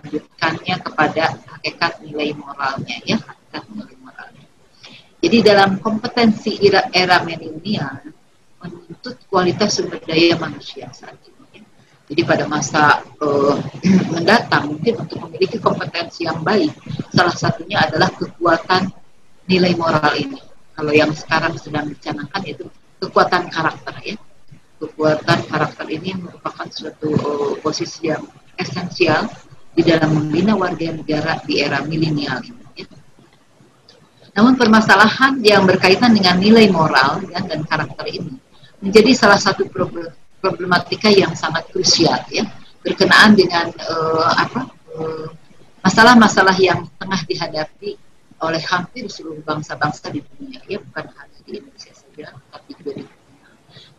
melanjutkannya kepada hakikat nilai moralnya ya hakikat nilai moralnya. Jadi dalam kompetensi era, era milenial menuntut kualitas sumber daya manusia saat ini jadi pada masa uh, mendatang mungkin untuk memiliki kompetensi yang baik salah satunya adalah kekuatan nilai moral ini. Kalau yang sekarang sedang dicanangkan itu kekuatan karakter ya. Kekuatan karakter ini merupakan suatu uh, posisi yang esensial di dalam membina warga negara di era milenial ini. Ya. Namun permasalahan yang berkaitan dengan nilai moral ya, dan karakter ini menjadi salah satu problematika yang sangat krusial ya berkenaan dengan uh, apa masalah-masalah uh, yang tengah dihadapi oleh hampir seluruh bangsa-bangsa di dunia ya bukan hanya di Indonesia saja tapi juga di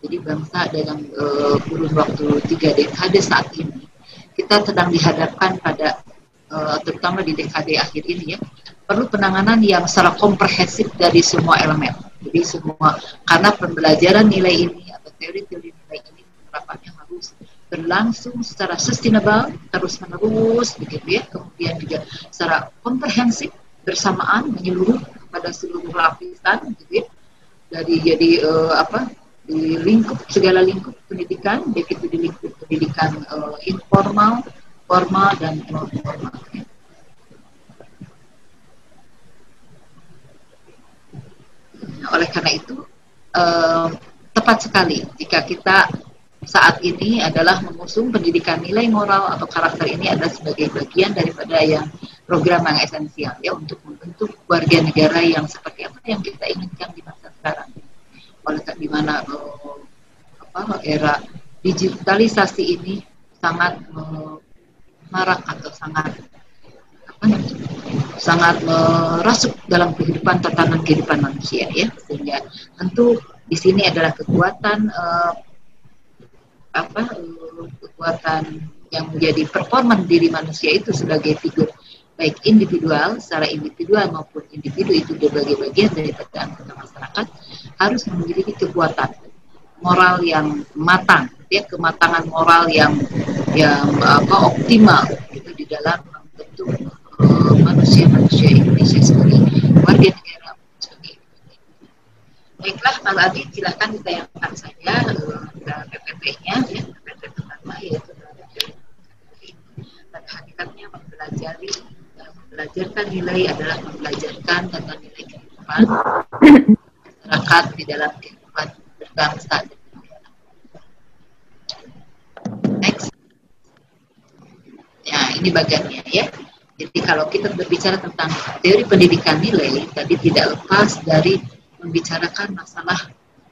jadi bangsa dalam uh, kurun waktu tiga dekade saat ini kita sedang dihadapkan pada uh, terutama di dekade akhir ini ya perlu penanganan yang secara komprehensif dari semua elemen. Jadi semua karena pembelajaran nilai ini atau teori-teori nilai ini penerapannya harus berlangsung secara sustainable terus menerus begitu ya kemudian juga secara komprehensif bersamaan menyeluruh pada seluruh lapisan gitu ya dari jadi uh, apa di lingkup segala lingkup pendidikan baik itu di lingkup pendidikan uh, informal, formal dan non formal. Nah, oleh karena itu uh, tepat sekali jika kita saat ini adalah mengusung pendidikan nilai moral atau karakter ini adalah sebagai bagian daripada yang program yang esensial ya untuk membentuk warga negara yang seperti apa yang kita inginkan di di mana apa era digitalisasi ini sangat marak atau sangat apa sangat merasuk dalam kehidupan tatanan kehidupan manusia ya. Sehingga tentu di sini adalah kekuatan uh, apa uh, kekuatan yang menjadi performan diri manusia itu sebagai figur baik individual secara individual maupun individu itu sebagai bagian dari anggota masyarakat harus memiliki kekuatan moral yang matang ya kematangan moral yang yang apa optimal itu di dalam membentuk uh, manusia-manusia Indonesia sebagai warga negara baiklah Mas Adi silahkan ditayangkan saja uh, PPT-nya ya PPT pertama yaitu pada hakikatnya mempelajari belajarkan nilai adalah membelajarkan tentang nilai kehidupan masyarakat di dalam kehidupan berbangsa next. Ya ini bagiannya ya. Jadi kalau kita berbicara tentang teori pendidikan nilai tadi tidak lepas dari membicarakan masalah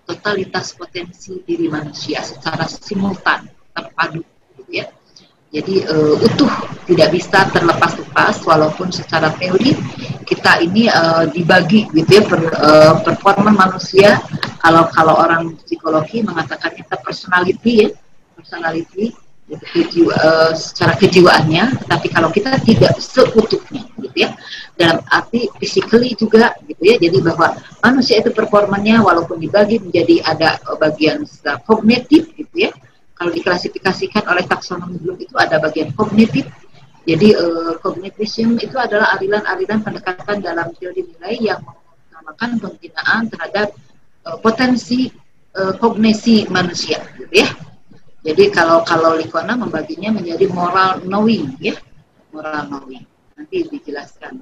totalitas potensi diri manusia secara simultan terpadu gitu ya jadi uh, utuh, tidak bisa terlepas-lepas walaupun secara teori kita ini uh, dibagi gitu ya per, uh, performa manusia kalau kalau orang psikologi mengatakan kita personality ya, personality gitu, kejiwa, uh, secara kejiwaannya, tapi kalau kita tidak seutuhnya gitu ya. Dalam arti physically juga gitu ya. Jadi bahwa manusia itu performanya walaupun dibagi menjadi ada bagian kognitif gitu ya kalau diklasifikasikan oleh taksonomi Bloom itu ada bagian kognitif. Jadi uh, cognition itu adalah aliran-aliran pendekatan dalam teori nilai yang menggunakan pembinaan terhadap uh, potensi uh, kognisi manusia, gitu ya. Jadi kalau kalau Likona membaginya menjadi moral knowing, ya, moral knowing. Nanti dijelaskan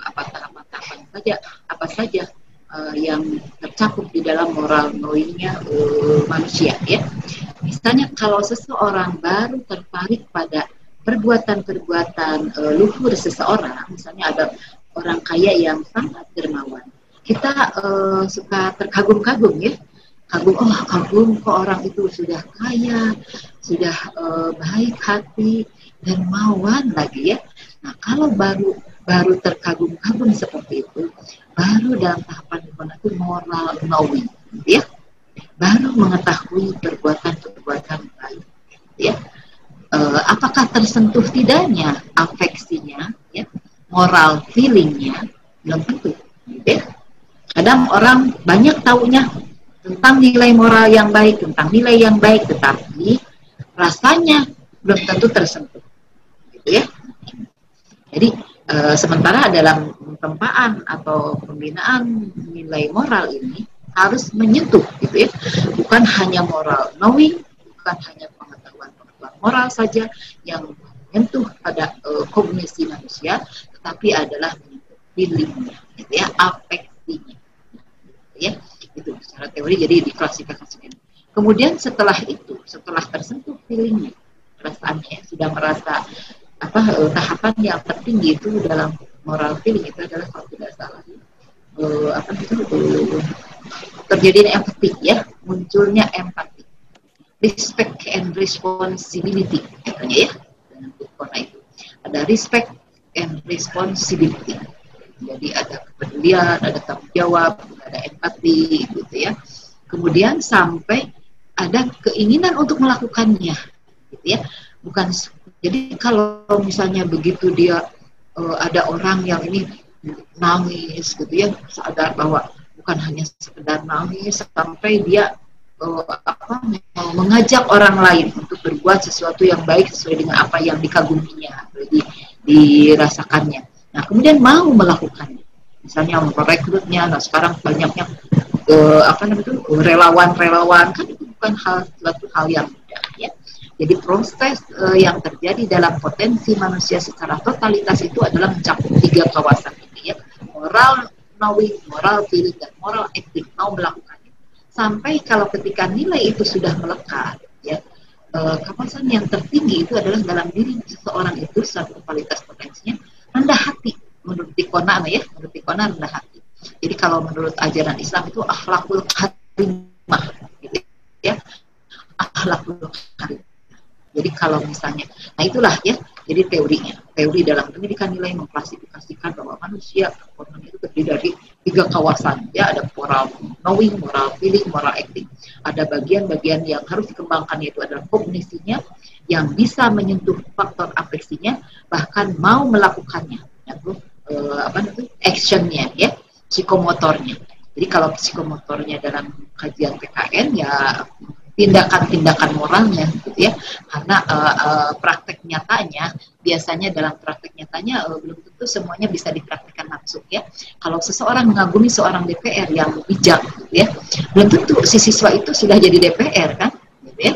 apa tahapan-tahapan saja, apa saja uh, yang tercakup di dalam moral knowingnya uh, manusia ya. Misalnya kalau seseorang baru tertarik pada perbuatan-perbuatan uh, luhur seseorang, misalnya ada orang kaya yang sangat dermawan, kita uh, suka terkagum-kagum ya, kagum oh kagum kok orang itu sudah kaya, sudah uh, baik hati dan mawan lagi ya. Nah kalau baru baru terkagum-kagum seperti itu, baru dalam tahapan itu moral knowing, ya, baru mengetahui perbuatan-perbuatan baik, ya. E, apakah tersentuh tidaknya afeksinya, ya, moral feelingnya belum tentu, ya. Kadang orang banyak taunya tentang nilai moral yang baik, tentang nilai yang baik, tetapi rasanya belum tentu tersentuh, gitu ya. Jadi e, sementara dalam tempaan atau pembinaan nilai moral ini harus menyentuh gitu ya, bukan hanya moral knowing, bukan hanya pengetahuan-pengetahuan moral saja yang menyentuh pada e, kognisi manusia, tetapi adalah feelingnya, gitu ya, afeksinya, gitu ya, itu secara teori jadi diklasifikasikan. Kemudian setelah itu, setelah tersentuh feelingnya, perasaannya sudah merasa apa uh, tahapan yang tertinggi itu dalam moral feeling itu adalah kalau tidak salah uh, apa itu uh, terjadi empati ya munculnya empati. Respect and responsibility katanya ya dalam Bitcoin itu. Ada respect and responsibility. Jadi ada kepedulian ada tanggung jawab ada empati gitu ya. Kemudian sampai ada keinginan untuk melakukannya gitu ya. Bukan jadi kalau misalnya begitu dia uh, ada orang yang ini nangis gitu ya sadar bahwa bukan hanya sekedar nangis sampai dia uh, apa mengajak orang lain untuk berbuat sesuatu yang baik sesuai dengan apa yang dikaguminya di, dirasakannya. Nah kemudian mau melakukannya misalnya merekrutnya nah sekarang banyaknya uh, apa namanya itu relawan-relawan kan itu bukan hal suatu hal yang mudah ya jadi proses uh, yang terjadi dalam potensi manusia secara totalitas itu adalah mencakup tiga kawasan ini ya. Moral knowing, moral feeling, dan moral acting mau melakukannya. Sampai kalau ketika nilai itu sudah melekat ya, uh, kawasan yang tertinggi itu adalah dalam diri seseorang itu satu kualitas potensinya rendah hati menurut Tikona ya, menurut Tikona rendah hati. Jadi kalau menurut ajaran Islam itu akhlakul karimah gitu ya. Akhlakul karimah jadi kalau misalnya, nah itulah ya, jadi teorinya. Teori dalam pendidikan nilai mengklasifikasikan bahwa manusia itu terdiri dari tiga kawasan. Ya, ada moral knowing, moral feeling, moral acting. Ada bagian-bagian yang harus dikembangkan yaitu adalah kognisinya, yang bisa menyentuh faktor afeksinya, bahkan mau melakukannya. Yaitu eh, apa namanya? Actionnya ya, psikomotornya. Jadi kalau psikomotornya dalam kajian PKN ya tindakan-tindakan moralnya gitu ya. Karena uh, uh, praktek nyatanya biasanya dalam praktek nyatanya uh, belum tentu semuanya bisa dipraktikkan langsung ya. Kalau seseorang mengagumi seorang DPR yang bijak gitu ya belum tentu si siswa itu sudah jadi DPR kan gitu ya.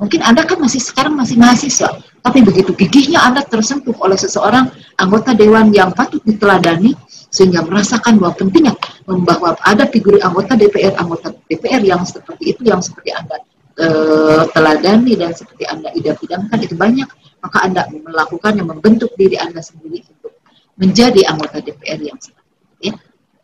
Mungkin anda kan masih sekarang masih mahasiswa tapi begitu gigihnya anda tersentuh oleh seseorang anggota dewan yang patut diteladani sehingga merasakan bahwa pentingnya bahwa ada figur anggota DPR anggota DPR yang seperti itu yang seperti anda uh, teladani dan seperti Anda idam-idamkan itu banyak, maka Anda melakukan yang membentuk diri Anda sendiri untuk menjadi anggota DPR yang seperti ya.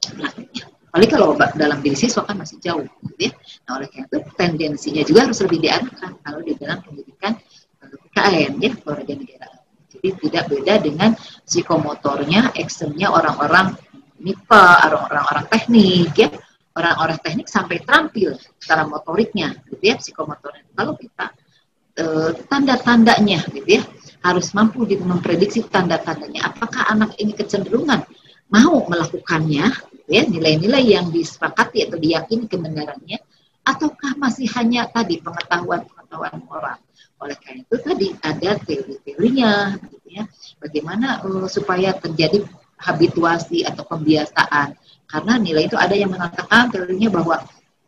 Praktiknya. Apalagi kalau dalam diri siswa kan masih jauh gitu ya. Nah oleh karena itu tendensinya juga harus lebih diarahkan kalau di dalam pendidikan PKN ya, olahraga negara. Jadi tidak beda dengan psikomotornya, actionnya orang-orang MIPA, orang-orang teknik ya orang-orang teknik sampai terampil secara motoriknya gitu ya psikomotornya. Kalau kita e, tanda-tandanya gitu ya harus mampu memprediksi tanda-tandanya. Apakah anak ini kecenderungan mau melakukannya gitu ya nilai-nilai yang disepakati atau diyakini kebenarannya ataukah masih hanya tadi pengetahuan-pengetahuan moral? Oleh karena itu tadi ada teori-teorinya gitu ya bagaimana uh, supaya terjadi habituasi atau pembiasaan karena nilai itu ada yang mengatakan teorinya bahwa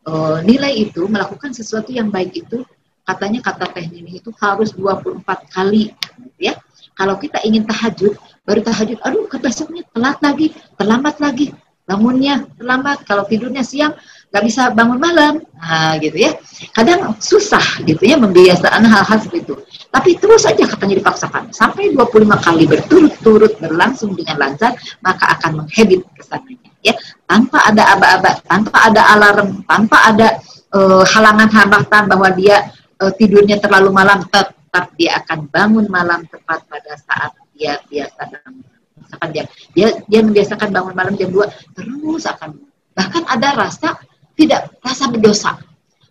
e, nilai itu melakukan sesuatu yang baik itu katanya kata teknik itu harus 24 kali ya. Kalau kita ingin tahajud, baru tahajud, aduh besoknya telat lagi, terlambat lagi, bangunnya terlambat, kalau tidurnya siang nggak bisa bangun malam, nah gitu ya. Kadang susah gitu ya membiasakan hal-hal seperti itu. Tapi terus saja katanya dipaksakan sampai 25 kali berturut-turut berlangsung dengan lancar, maka akan menghabit ke sananya ya tanpa ada aba-aba tanpa ada alarm tanpa ada uh, halangan hambatan bahwa dia uh, tidurnya terlalu malam tetap dia akan bangun malam tepat pada saat dia biasa bangun misalkan dia dia dia membiasakan bangun malam jam 2 terus akan bahkan ada rasa tidak rasa berdosa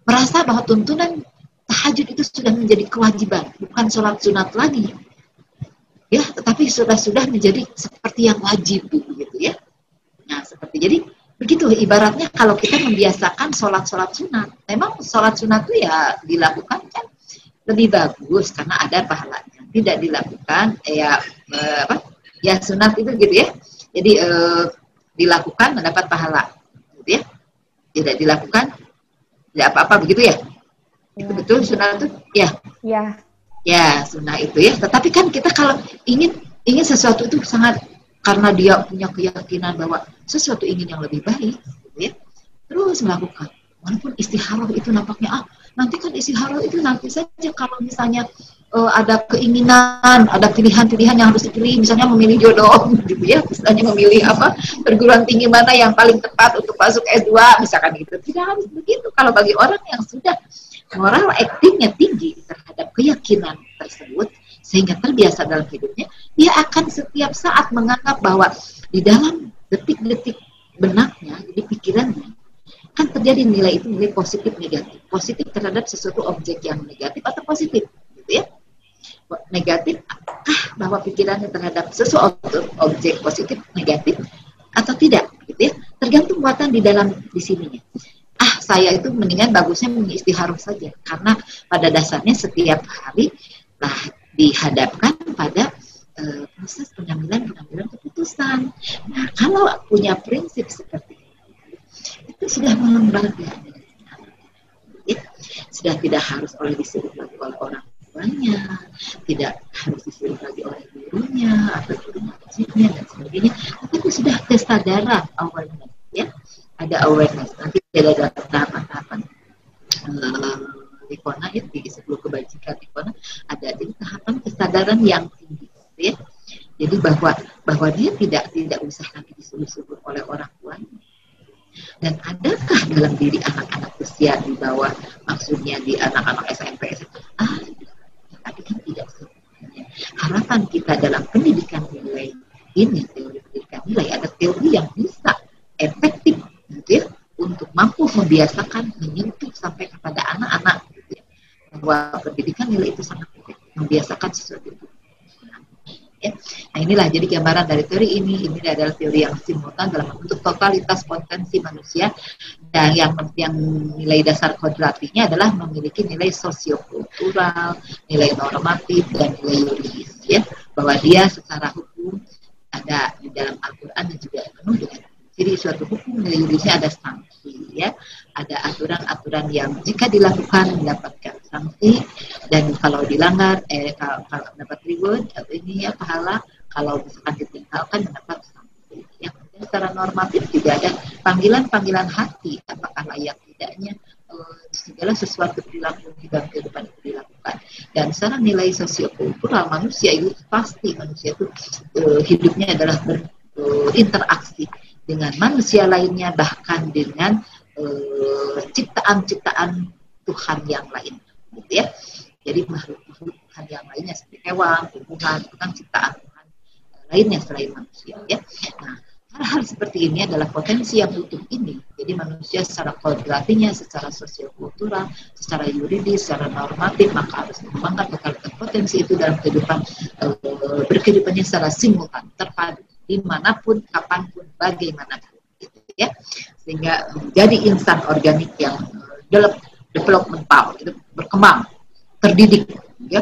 merasa bahwa tuntunan tahajud itu sudah menjadi kewajiban bukan sholat sunat lagi. Ya tetapi sudah sudah menjadi seperti yang wajib gitu ya. Nah, seperti jadi begitu ibaratnya kalau kita membiasakan sholat-sholat sunat, memang sholat sunat itu ya dilakukan kan lebih bagus karena ada pahalanya. Tidak dilakukan ya eh, apa ya sunat itu gitu ya. Jadi eh, dilakukan mendapat pahala gitu ya tidak dilakukan tidak apa-apa begitu ya, ya. itu betul sunat itu? Ya. Ya. Ya sunnah itu ya. Tetapi kan kita kalau ingin ingin sesuatu itu sangat karena dia punya keyakinan bahwa sesuatu ingin yang lebih baik gitu ya terus melakukan. Walaupun istiharoh itu nampaknya ah nanti kan istiharoh itu nanti saja. Kalau misalnya uh, ada keinginan ada pilihan-pilihan yang harus dipilih. Misalnya memilih jodoh gitu ya. Misalnya memilih apa perguruan tinggi mana yang paling tepat untuk masuk S2 misalkan gitu. Tidak harus begitu. Kalau bagi orang yang sudah moral actingnya tinggi terhadap keyakinan tersebut sehingga terbiasa dalam hidupnya, dia akan setiap saat menganggap bahwa di dalam detik-detik benaknya, jadi pikirannya, kan terjadi nilai itu nilai positif negatif. Positif terhadap sesuatu objek yang negatif atau positif, gitu ya. Negatif, ah bahwa pikirannya terhadap sesuatu objek positif negatif atau tidak, gitu ya. Tergantung muatan di dalam di sininya ah saya itu mendingan bagusnya mengistiharuh saja karena pada dasarnya setiap hari nah dihadapkan pada uh, proses pengambilan pengambilan keputusan. Nah, kalau punya prinsip seperti itu, itu sudah melembaga. Ya, sudah tidak harus oleh lagi oleh orang tuanya, tidak harus disuruh lagi oleh gurunya atau guru masjidnya dan sebagainya. Tapi sudah kesadaran awareness, ya, ada awareness. Nanti ada tahapan-tahapan. Uh, Rikona ya di sebelum kebajikan Rikona ada jadi tahapan kesadaran yang tinggi ya jadi bahwa bahwa dia tidak tidak usah lagi disuruh-suruh oleh orang tuanya dan adakah dalam diri anak-anak usia di bawah maksudnya di anak-anak SMP SMA ah kan tidak harapan kita dalam pendidikan nilai ini teori pendidikan nilai ada teori yang bisa efektif gitu ya untuk mampu membiasakan menyentuh sampai kepada anak-anak bahwa pendidikan nilai itu sangat penting membiasakan sesuatu itu ya. Nah inilah jadi gambaran dari teori ini. Ini adalah teori yang simultan dalam bentuk totalitas potensi manusia dan yang yang nilai dasar kodratinya adalah memiliki nilai sosiokultural, nilai normatif dan nilai yuridis ya. Bahwa dia secara hukum ada di dalam Al-Quran dan juga penuh dengan jadi suatu hukum nilai yuridisnya ada sanksi ya. Ada aturan-aturan yang jika dilakukan mendapatkan sanksi dan kalau dilanggar eh kalau, kalau mendapat reward ini ya pahala. Kalau misalkan ditinggalkan mendapat sanksi yang secara normatif juga ada panggilan-panggilan hati apakah layak tidaknya eh, segala sesuatu perilaku di dalam kehidupan itu dilakukan. Dan secara nilai sosiokultural manusia itu pasti manusia itu uh, hidupnya adalah berinteraksi uh, dengan manusia lainnya bahkan dengan Eh, ciptaan-ciptaan Tuhan yang lain gitu ya. Jadi makhluk-makhluk Tuhan yang lainnya seperti hewan, tumbuhan kan ciptaan Tuhan lainnya selain manusia ya. Nah hal-hal seperti ini adalah potensi yang utuh ini. Jadi manusia secara kodratinya secara sosiokultural secara yuridis secara normatif maka harus mengembangkan totalitas potensi itu dalam kehidupan uh, berkehidupannya secara simultan terpadu di mana pun kapan pun bagaimanapun ya. Sehingga menjadi insan organik yang develop developmental itu berkembang terdidik ya.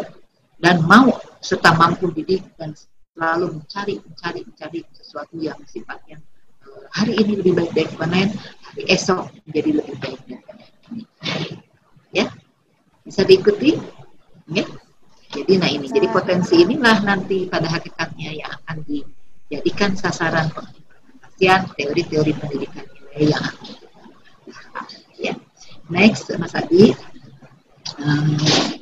Dan mau serta mampu didik dan selalu mencari mencari mencari sesuatu yang sifatnya uh, hari ini lebih baik dari kemarin hari esok menjadi lebih baik dari ya bisa diikuti? Ya jadi nah ini jadi potensi inilah nanti pada hakikatnya yang akan dijadikan sasaran penelitian teori-teori pendidikan nilai yang ya next Mas Adi. Talcott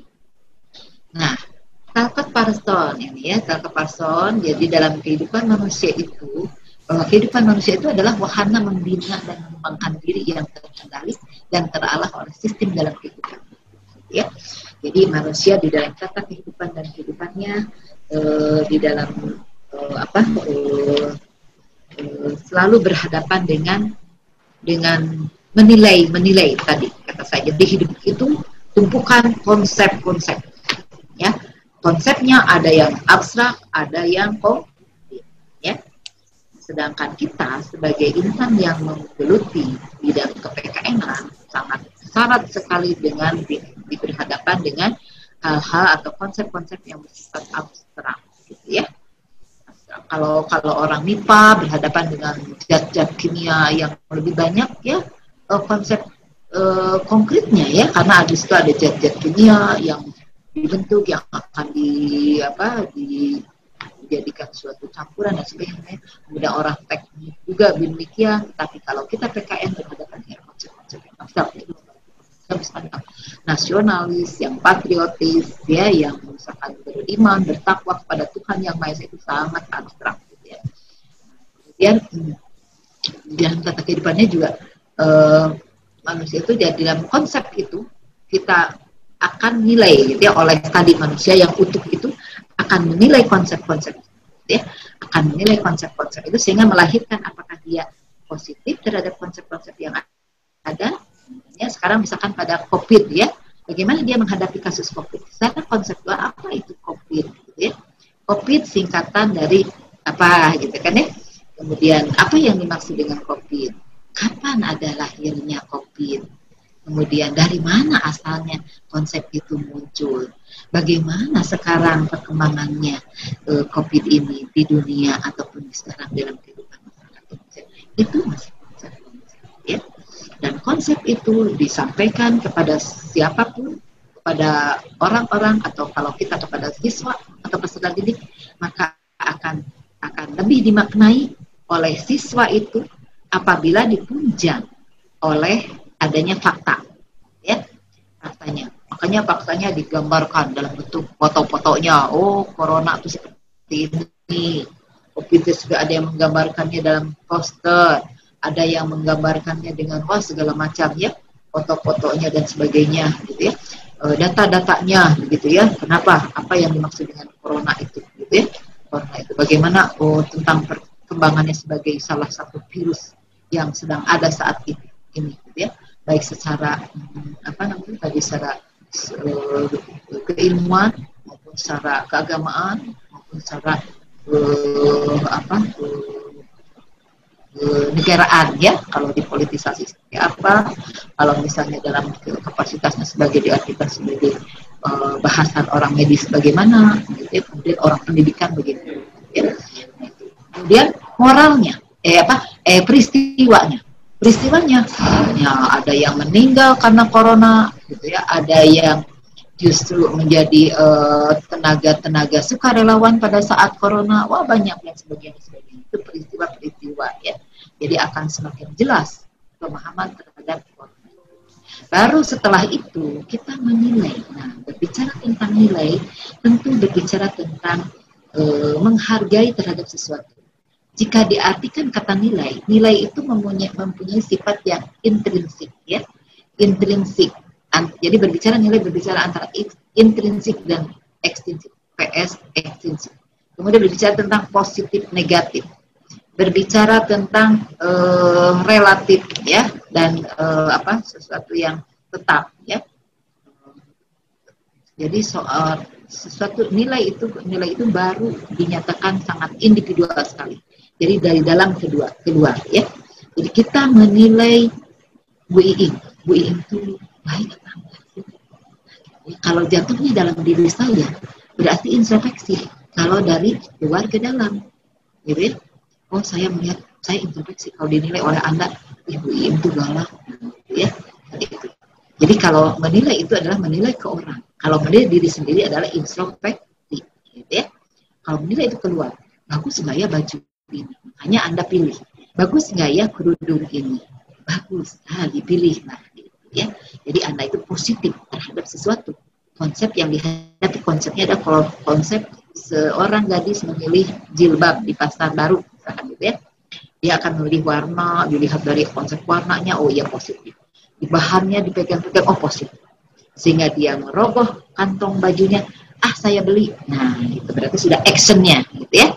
Parson ini ya Talcott Parson. Jadi dalam kehidupan manusia itu bahwa kehidupan manusia itu adalah wahana membina dan mengembangkan diri yang terkendali dan teralah oleh sistem dalam kehidupan. Ya. Jadi manusia di dalam kata kehidupan dan kehidupannya uh, di dalam uh, apa Eh, selalu berhadapan dengan dengan menilai menilai tadi kata saya. Jadi hidup itu tumpukan konsep-konsep ya konsepnya ada yang abstrak ada yang konkret ya. Sedangkan kita sebagai insan yang menggeluti bidang kepkn sangat syarat sekali dengan di, di berhadapan dengan hal-hal atau konsep-konsep yang bersifat abstrak gitu ya. Kalau kalau orang MIPA berhadapan dengan zat-zat kimia yang lebih banyak ya uh, konsep uh, konkretnya ya karena di situ ada zat-zat kimia yang dibentuk yang akan di apa di dijadikan suatu campuran dan sebagainya. Kemudian orang teknik juga demikian. Tapi kalau kita PKN berhadapan dengan konsep-konsep yang nasionalis, yang patriotis, ya, yang misalkan beriman, bertakwa kepada Tuhan yang Maha Esa itu sangat abstrak. Gitu ya. Kemudian dalam tata kehidupannya juga eh, manusia itu jadi dalam konsep itu kita akan nilai gitu ya oleh tadi manusia yang utuh itu akan menilai konsep-konsep ya. Akan menilai konsep-konsep itu sehingga melahirkan apakah dia positif terhadap konsep-konsep yang ada. Ya sekarang misalkan pada covid ya. Bagaimana dia menghadapi kasus covid? Secara konseptual apa itu covid gitu ya? Covid singkatan dari apa gitu kan ya? Kemudian apa yang dimaksud dengan covid? Kapan ada lahirnya covid kemudian dari mana asalnya konsep itu muncul, bagaimana sekarang perkembangannya uh, COVID ini di dunia ataupun sekarang dalam kehidupan masyarakat? Itu masih konsep ya. Dan konsep itu disampaikan kepada siapa pun kepada orang-orang atau kalau kita kepada siswa atau peserta didik maka akan akan lebih dimaknai oleh siswa itu apabila dipunjang oleh adanya fakta ya faktanya. Makanya faktanya digambarkan dalam bentuk foto-fotonya. Oh corona itu seperti ini. Covid juga ada yang menggambarkannya dalam poster. Ada yang menggambarkannya dengan wah segala macam ya. Foto-fotonya dan sebagainya gitu ya. E, data-datanya gitu ya. Kenapa? Apa yang dimaksud dengan corona itu gitu ya. Corona itu bagaimana? Oh tentang perkembangannya sebagai salah satu virus yang sedang ada saat ini ini gitu ya baik secara apa namanya baik secara uh, keilmuan maupun secara keagamaan maupun secara uh, apa uh, negaraan ya. Kalau dipolitisasi seperti apa kalau misalnya dalam kapasitasnya sebagai diartikan sebagai uh, bahasan orang medis bagaimana gitu ya. kemudian orang pendidikan begitu ya. Kemudian moralnya eh apa eh peristiwanya peristiwanya. Ya ada yang meninggal karena corona gitu ya. Ada yang justru menjadi uh, tenaga-tenaga sukarelawan pada saat corona. Wah banyak yang sebagainya sebagainya. Itu peristiwa-peristiwa ya. Jadi akan semakin jelas pemahaman terhadap corona. Baru setelah itu kita menilai. Nah berbicara tentang nilai tentu berbicara tentang uh, menghargai terhadap sesuatu jika diartikan kata nilai, nilai itu mempunyai, mempunyai sifat yang intrinsik, ya, intrinsik. Jadi berbicara nilai berbicara antara intrinsik dan ekstrinsik, PS ekstrinsik. Kemudian berbicara tentang positif negatif, berbicara tentang uh, relatif, ya, dan uh, apa sesuatu yang tetap, ya. Jadi soal sesuatu nilai itu nilai itu baru dinyatakan sangat individual sekali jadi dari dalam kedua, kedua ya. Jadi kita menilai Bu Iing. Bu Iing itu baik apa enggak Ya, kalau jatuhnya dalam diri saya, berarti introspeksi. Kalau dari luar ke dalam, gitu ya. Oh saya melihat, saya introspeksi. Kalau dinilai oleh Anda, Ibu Iing itu galak, ya. Gitu. Jadi kalau menilai itu adalah menilai ke orang. Kalau menilai diri sendiri adalah introspeksi, gitu ya. Kalau menilai itu keluar, bagus nggak ya baju Makanya Anda pilih. Bagus nggak ya kerudung ini? Bagus. Ah, dipilih. Nah, gitu, ya. Jadi Anda itu positif terhadap sesuatu. Konsep yang dihadapi konsepnya ada kalau konsep seorang gadis memilih jilbab di pasar baru, gitu ya. Dia akan memilih warna, dilihat dari konsep warnanya, oh iya positif. Di bahannya dipegang-pegang, oh positif. Sehingga dia merogoh kantong bajunya, ah saya beli. Nah, itu berarti sudah actionnya, gitu ya.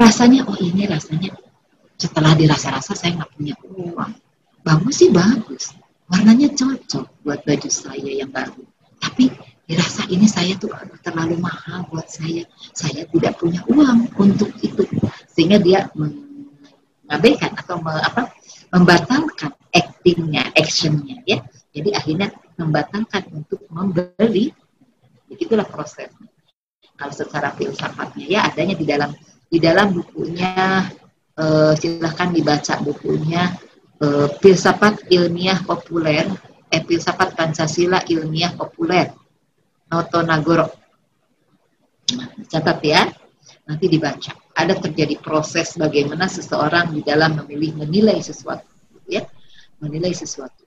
Rasanya oh ini rasanya. Setelah dirasa-rasa saya nggak punya uang. Bagus sih bagus. Warnanya cocok buat baju saya yang baru. Tapi dirasa ini saya tuh terlalu mahal buat saya. Saya tidak punya uang untuk itu. Sehingga dia mengabaikan atau me, apa membatalkan actingnya actionnya ya. Jadi akhirnya membatalkan untuk membeli. Begitulah prosesnya. Kalau secara filsafatnya ya adanya di dalam di dalam bukunya uh, silahkan dibaca bukunya uh, filsafat ilmiah populer eh filsafat Pancasila ilmiah populer Noto Nagoro catat ya nanti dibaca. Ada terjadi proses bagaimana seseorang di dalam memilih menilai sesuatu ya menilai sesuatu.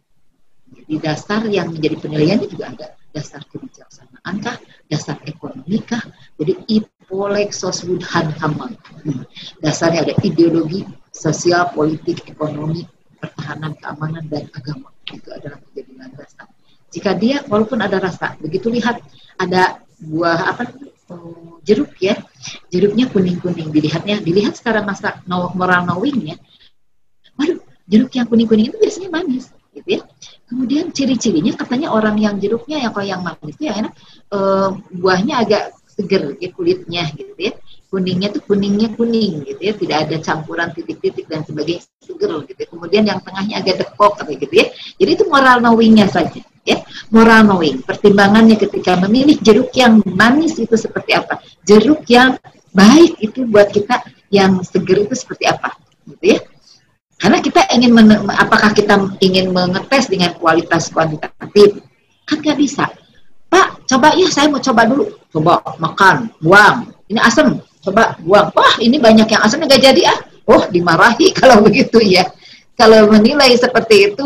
Jadi dasar yang menjadi penilaian itu juga ada. Dasar kebijaksanaan kah dasar ekonomi kah jadi ipolexos wudhan hamang dasarnya ada ideologi sosial politik ekonomi pertahanan keamanan dan agama. Itu adalah menjadi landasan jika dia walaupun ada rasa begitu lihat ada buah apa jeruk ya. Jeruknya kuning kuning dilihatnya dilihat secara masa moral knowing ya waduh jeruk yang kuning kuning itu biasanya manis gitu ya. Kemudian ciri-cirinya katanya orang yang jeruknya yang kalau yang manis itu yang enak e, buahnya agak seger ya kulitnya gitu ya. Kuningnya tuh kuningnya kuning gitu ya. Tidak ada campuran titik-titik dan sebagainya seger gitu ya. kemudian yang tengahnya agak dekok gitu ya. Jadi itu moral knowingnya saja ya. Moral knowing pertimbangannya ketika memilih jeruk yang manis itu seperti apa. Jeruk yang baik itu buat kita yang seger itu seperti apa gitu ya. Karena kita ingin apakah kita ingin mengetes dengan kualitas kuantitatif? Kan nggak bisa pak coba ya saya mau coba dulu coba makan buang ini asam coba buang wah ini banyak yang asam nggak jadi ah oh dimarahi kalau begitu ya kalau menilai seperti itu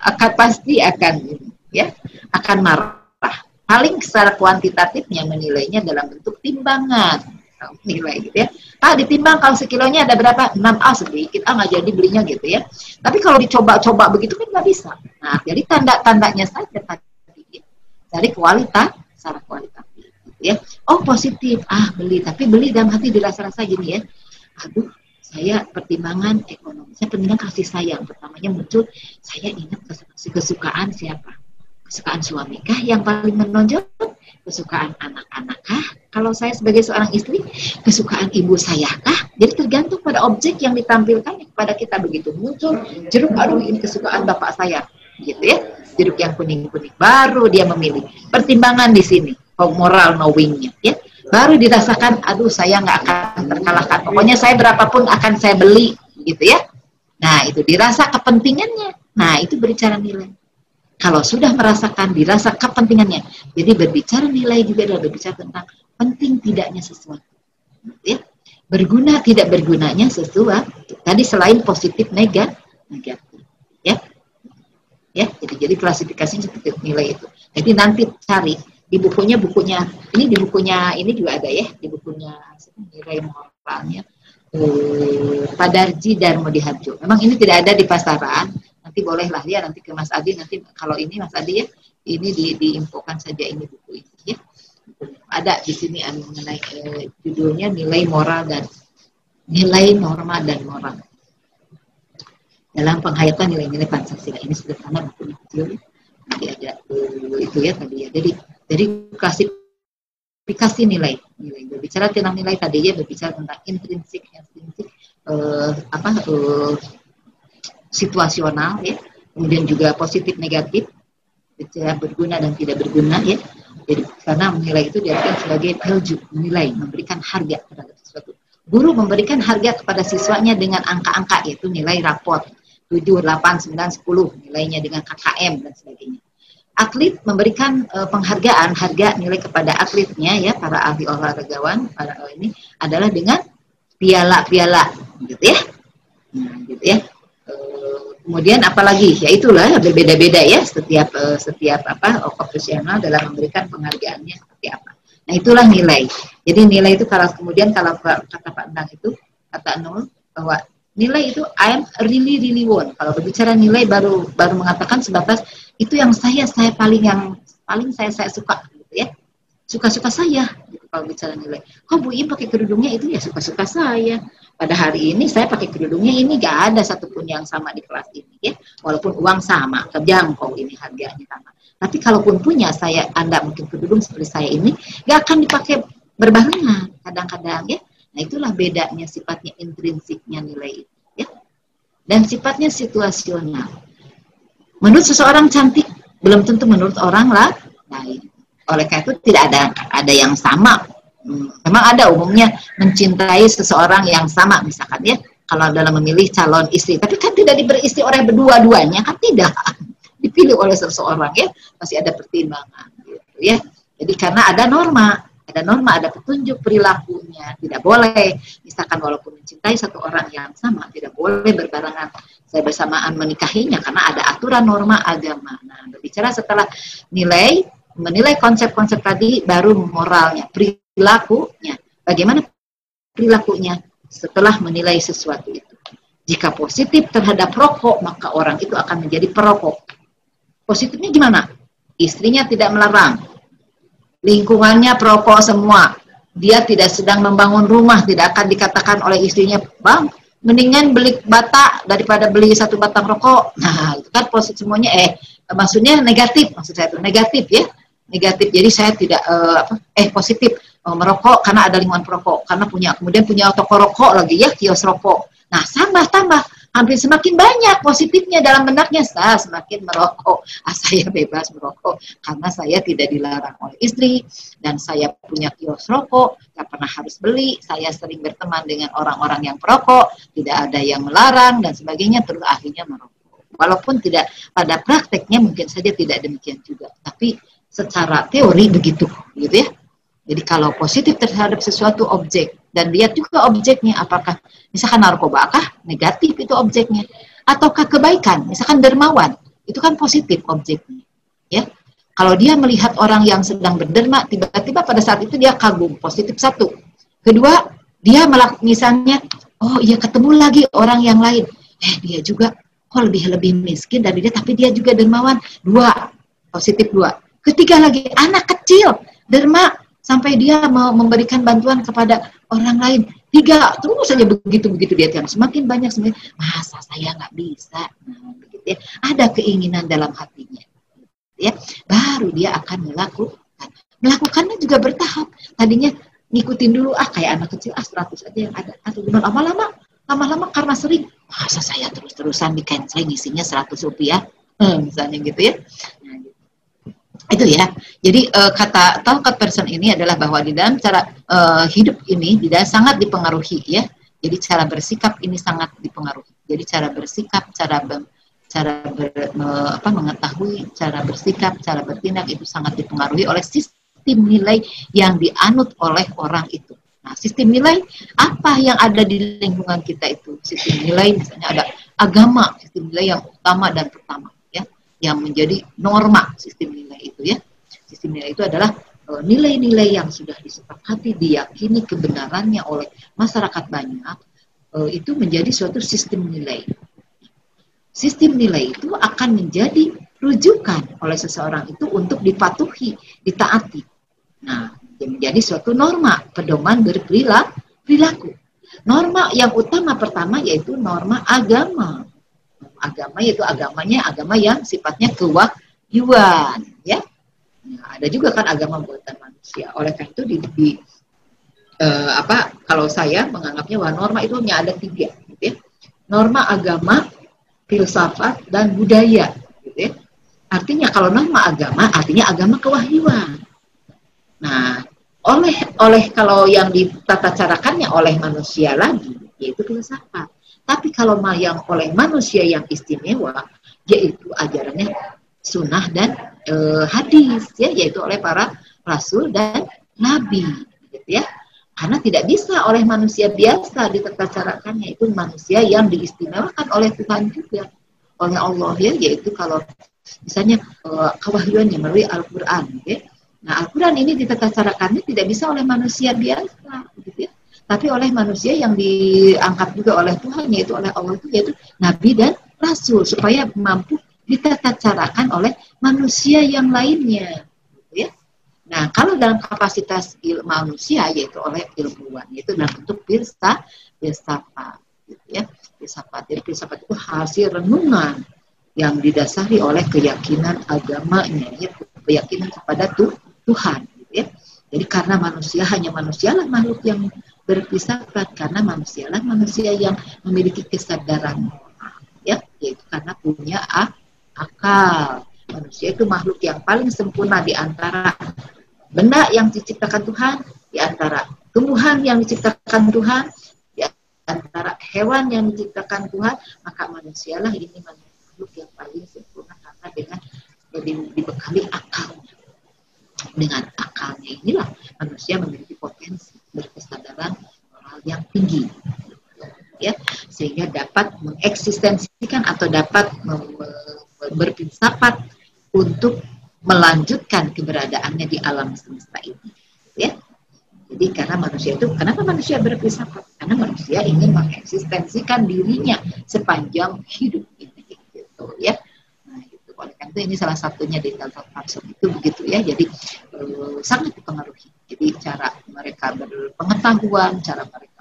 akan pasti akan ya akan marah. Paling secara kuantitatifnya menilainya dalam bentuk timbangan nilai gitu ya. Ah ditimbang kalau sekilonya ada berapa? 6 A sedikit, ah nggak jadi belinya gitu ya. Tapi kalau dicoba-coba begitu kan nggak bisa. Nah jadi tanda-tandanya saja tadi. Dari kualitas, secara kualitatif gitu ya. Oh positif, ah beli, tapi beli dalam hati dirasa-rasa gini ya. Aduh saya pertimbangan ekonomi, saya pertimbangan kasih sayang. Pertamanya muncul, saya ingat kesukaan siapa? Kesukaan suami kah yang paling menonjol? Kesukaan anak-anak kah? Kalau saya sebagai seorang istri, kesukaan ibu saya kah? Jadi tergantung pada objek yang ditampilkan kepada kita begitu muncul jeruk aduh ini kesukaan bapak saya, gitu ya. Jeruk yang kuning-kuning. Baru dia memilih. Pertimbangan di sini, moral knowingnya, ya. Baru dirasakan aduh saya nggak akan terkalahkan. Pokoknya saya berapapun akan saya beli gitu ya. Nah itu dirasa kepentingannya. Nah itu berbicara nilai. Kalau sudah merasakan dirasa kepentingannya jadi berbicara nilai juga adalah berbicara tentang penting tidaknya sesuatu ya. Berguna tidak bergunanya sesuatu. Tadi selain positif negatif negatif ya ya jadi jadi klasifikasinya seperti nilai itu jadi nanti cari di bukunya bukunya ini di bukunya ini juga ada ya di bukunya nilai moralnya eh, Padarji dan Modiharjo. Memang ini tidak ada di pasaran. Nanti bolehlah ya nanti ke Mas Adi nanti kalau ini Mas Adi ya ini di diinfokan saja ini buku ini ya. Ada di sini mengenai eh, judulnya nilai moral dan nilai norma dan moral dalam penghayatan nilai-nilai Pancasila ini sederhana bukunya kecil nanti ada uh, itu ya tadi ya jadi jadi klasifikasi nilai, nilai berbicara tentang nilai tadi ya berbicara tentang intrinsik, intrinsik uh, apa uh, situasional ya, kemudian juga positif negatif, bicara berguna dan tidak berguna ya. Jadi karena menilai itu diartikan sebagai pelju, menilai, memberikan harga terhadap sesuatu. Guru memberikan harga kepada siswanya dengan angka-angka yaitu nilai raport 7, 8, 9, 10 nilainya dengan KKM dan sebagainya. Atlet memberikan uh, penghargaan harga nilai kepada atletnya ya para ahli olahragawan para uh, ini adalah dengan piala-piala gitu ya. Nah, gitu ya. Uh, kemudian apalagi ya itulah berbeda-beda ya setiap uh, setiap apa profesional dalam memberikan penghargaannya seperti apa. Nah itulah nilai. Jadi nilai itu kalau kemudian kalau kata Pak Endang itu kata nol bahwa nilai itu I am really really want kalau berbicara nilai baru baru mengatakan sebatas itu yang saya saya paling yang paling saya saya suka gitu ya. Suka-suka saya gitu, kalau bicara nilai. Kok Bu Im pakai kerudungnya itu ya suka-suka saya. Pada hari ini saya pakai kerudungnya ini gak ada satupun yang sama di kelas ini ya. Walaupun uang sama terjangkau ini harganya sama. Tapi kalaupun punya saya anda mungkin kerudung seperti saya ini gak akan dipakai berbarengan kadang-kadang ya nah itulah bedanya sifatnya intrinsiknya nilai itu ya. Dan sifatnya situasional. Menurut seseorang cantik, belum tentu menurut orang lah lain. oleh karena itu tidak ada ada yang sama. Hmm, memang ada umumnya mencintai seseorang yang sama misalkan ya. Kalau dalam memilih calon istri. Tapi kan tidak diberi istri oleh berdua-duanya kan tidak. Dipilih oleh seseorang ya. Masih ada pertimbangan gitu ya. Jadi karena ada norma ada norma ada petunjuk perilakunya tidak boleh misalkan walaupun mencintai satu orang yang sama tidak boleh berbarengan saya bersamaan menikahinya karena ada aturan norma agama nah berbicara setelah nilai menilai konsep-konsep tadi baru moralnya perilakunya bagaimana perilakunya setelah menilai sesuatu itu. Jika positif terhadap rokok, maka orang itu akan menjadi perokok. Positifnya gimana? Istrinya tidak melarang. Lingkungannya perokok semua. Dia tidak sedang membangun rumah, tidak akan dikatakan oleh istrinya, Bang, mendingan beli bata daripada beli satu batang rokok. Nah, itu kan positif semuanya eh maksudnya negatif, maksud saya itu negatif ya. Negatif. Jadi saya tidak uh, apa eh positif merokok karena ada lingkungan perokok, karena punya kemudian punya toko rokok lagi ya kios rokok. Nah tambah tambah hampir semakin banyak positifnya dalam benaknya saya semakin merokok. Ah, saya bebas merokok karena saya tidak dilarang oleh istri dan saya punya kios rokok, tidak pernah harus beli. Saya sering berteman dengan orang-orang yang perokok, tidak ada yang melarang dan sebagainya. Terus akhirnya merokok. Walaupun tidak pada prakteknya mungkin saja tidak demikian juga, tapi secara teori begitu, gitu ya. Jadi kalau positif terhadap sesuatu objek dan lihat juga objeknya apakah misalkan narkoba kah negatif itu objeknya ataukah kebaikan misalkan dermawan itu kan positif objeknya ya. Kalau dia melihat orang yang sedang berderma tiba-tiba pada saat itu dia kagum positif satu. Kedua dia melak misalnya oh iya ketemu lagi orang yang lain. Eh dia juga kok lebih lebih miskin dari dia tapi dia juga dermawan. Dua positif dua. Ketiga lagi anak kecil derma sampai dia mau memberikan bantuan kepada orang lain. Tiga, terus saja begitu-begitu dia tiang. Semakin banyak, semakin, masa saya nggak bisa. Nah, begitu ya. Ada keinginan dalam hatinya. Ya, baru dia akan melakukan. Melakukannya juga bertahap. Tadinya ngikutin dulu, ah kayak anak kecil, ah 100 aja yang ada. Atau gimana, lama-lama, lama-lama karena sering, masa saya terus-terusan di cancel isinya 100 rupiah, hmm, misalnya gitu ya itu ya. Jadi uh, kata talkat person ini adalah bahwa di dalam cara uh, hidup ini tidak sangat dipengaruhi ya. Jadi cara bersikap ini sangat dipengaruhi. Jadi cara bersikap, cara ber, cara ber, me, apa mengetahui, cara bersikap, cara bertindak itu sangat dipengaruhi oleh sistem nilai yang dianut oleh orang itu. Nah, sistem nilai apa yang ada di lingkungan kita itu? Sistem nilai misalnya ada agama, sistem nilai yang utama dan pertama yang menjadi norma sistem nilai itu ya. Sistem nilai itu adalah e, nilai-nilai yang sudah disepakati diyakini kebenarannya oleh masyarakat banyak e, itu menjadi suatu sistem nilai. Sistem nilai itu akan menjadi rujukan oleh seseorang itu untuk dipatuhi, ditaati. Nah, menjadi suatu norma pedoman berperilaku. Norma yang utama pertama yaitu norma agama agama yaitu agamanya agama yang sifatnya kewahyuan ya. Nah, ada juga kan agama buatan manusia. Oleh karena itu di, di uh, apa kalau saya menganggapnya bahwa norma itu hanya ada tiga gitu ya. Norma agama filsafat dan budaya gitu ya. Artinya kalau norma agama artinya agama kewahyuan. Nah oleh oleh kalau yang ditata carakannya oleh manusia lagi yaitu filsafat tapi kalau yang oleh manusia yang istimewa, yaitu ajarannya sunnah dan e, hadis, ya, yaitu oleh para rasul dan nabi, gitu ya. Karena tidak bisa oleh manusia biasa ditetacarakannya itu manusia yang diistimewakan oleh Tuhan juga, oleh Allah ya, yaitu kalau misalnya e, kewahyuannya melalui Al-Quran, ya. Nah, Al-Quran ini ditetacarakannya tidak bisa oleh manusia biasa, gitu ya tapi oleh manusia yang diangkat juga oleh Tuhan yaitu oleh Allah itu yaitu nabi dan rasul supaya mampu ditata carakan oleh manusia yang lainnya gitu ya. Nah kalau dalam kapasitas ilmu manusia yaitu oleh ilmuwan yaitu dalam bentuk filsafat filsafat gitu ya. Filsafat jadi filsafat itu hasil renungan yang didasari oleh keyakinan agamanya ya keyakinan kepada Tuhan gitu ya. Jadi karena manusia hanya manusialah makhluk yang berfilsafat karena manusialah manusia yang memiliki kesadaran ya yaitu karena punya akal manusia itu makhluk yang paling sempurna di antara benda yang diciptakan Tuhan, di antara tumbuhan yang diciptakan Tuhan, di antara hewan yang diciptakan Tuhan, maka manusialah ini makhluk yang paling sempurna karena dengan dibekali akalnya. Dengan akalnya inilah manusia memiliki potensi berkesadaran moral yang tinggi. Ya sehingga dapat mengeksistensikan atau dapat berpinsapat untuk melanjutkan keberadaannya di alam semesta ini. Ya jadi karena manusia itu kenapa manusia berfilsafat? Karena manusia ingin mengeksistensikan dirinya sepanjang hidup ini gitu ya oleh karena itu ini salah satunya di dalam Thompson itu begitu ya. Jadi uh, sangat dipengaruhi. Jadi cara mereka berpengetahuan cara mereka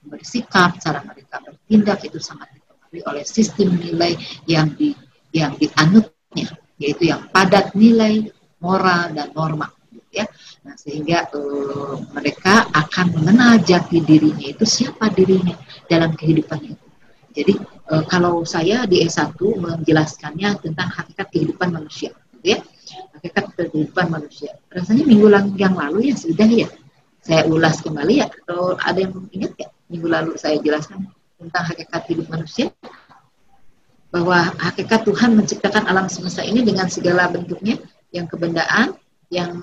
bersikap cara mereka bertindak itu sangat dipengaruhi oleh sistem nilai yang di yang dianutnya yaitu yang padat nilai moral dan norma ya. Nah sehingga uh, mereka akan mengenal dirinya itu siapa dirinya dalam kehidupan itu jadi uh, kalau saya di S1 menjelaskannya tentang hakikat kehidupan manusia gitu ya hakikat kehidupan manusia rasanya minggu yang lalu ya sudah ya saya ulas kembali ya atau ada yang ingat ya minggu lalu saya jelaskan tentang hakikat hidup manusia bahwa hakikat Tuhan menciptakan alam semesta ini dengan segala bentuknya, yang kebendaan, yang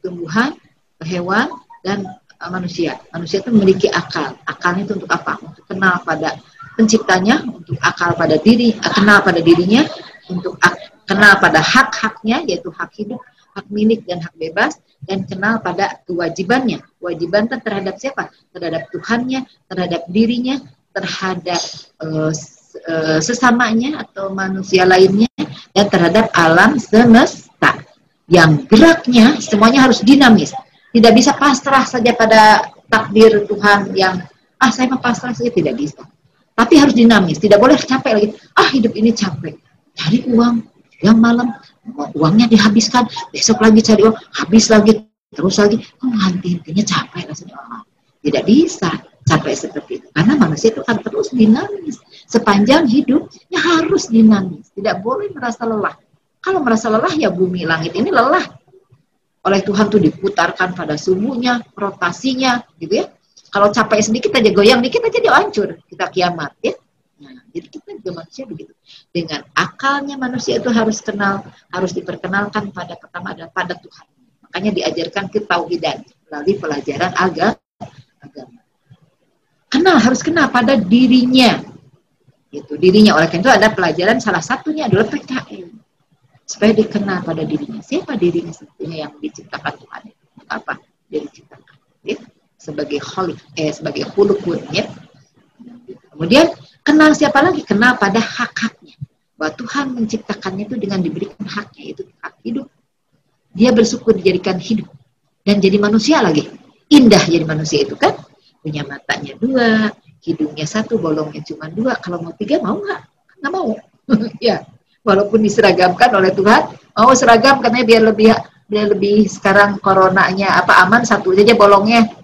tumbuhan, hewan, dan uh, manusia. Manusia itu memiliki akal. Akalnya itu untuk apa? Untuk kenal pada penciptanya, untuk akal pada diri, kenal pada dirinya, untuk kenal pada hak-haknya, yaitu hak hidup, hak milik, dan hak bebas, dan kenal pada kewajibannya. Kewajiban terhadap siapa? Terhadap Tuhannya, terhadap dirinya, terhadap uh, Eh, sesamanya atau manusia lainnya dan terhadap alam semesta yang geraknya semuanya harus dinamis tidak bisa pasrah saja pada takdir Tuhan yang ah saya mau pasrah saja tidak bisa tapi harus dinamis tidak boleh capek lagi. Ah hidup ini capek. Cari uang. Yang malam uangnya dihabiskan. Besok lagi cari uang habis lagi terus lagi. Nanti intinya capek rasanya? Oh, tidak bisa capek seperti itu. Karena manusia itu akan terus dinamis. Sepanjang hidupnya harus dinamis, tidak boleh merasa lelah. Kalau merasa lelah ya bumi langit ini lelah. Oleh Tuhan tuh diputarkan pada subuhnya, rotasinya, gitu ya. Kalau capek sedikit aja goyang dikit aja dia hancur, kita kiamat ya. Nah, jadi kita juga manusia begitu. Dengan akalnya manusia itu harus kenal, harus diperkenalkan pada pertama dan pada Tuhan. Makanya diajarkan ketauhidan melalui pelajaran agama. Kenal, harus kenal pada dirinya itu dirinya oleh karena itu ada pelajaran salah satunya adalah PKM supaya dikenal pada dirinya siapa dirinya sebetulnya yang diciptakan Tuhan apa dia diciptakan? Sebagai holik eh sebagai hulukun ya kemudian kenal siapa lagi? Kenal pada hak-haknya. Bahwa Tuhan menciptakannya itu dengan diberikan haknya itu hak hidup. Dia bersyukur dijadikan hidup dan jadi manusia lagi. Indah jadi manusia itu kan? Punya matanya dua hidungnya satu, bolongnya cuma dua. Kalau mau tiga mau nggak? Nggak mau. ya, walaupun diseragamkan oleh Tuhan, mau seragam karena biar lebih biar lebih sekarang coronanya apa aman satu aja bolongnya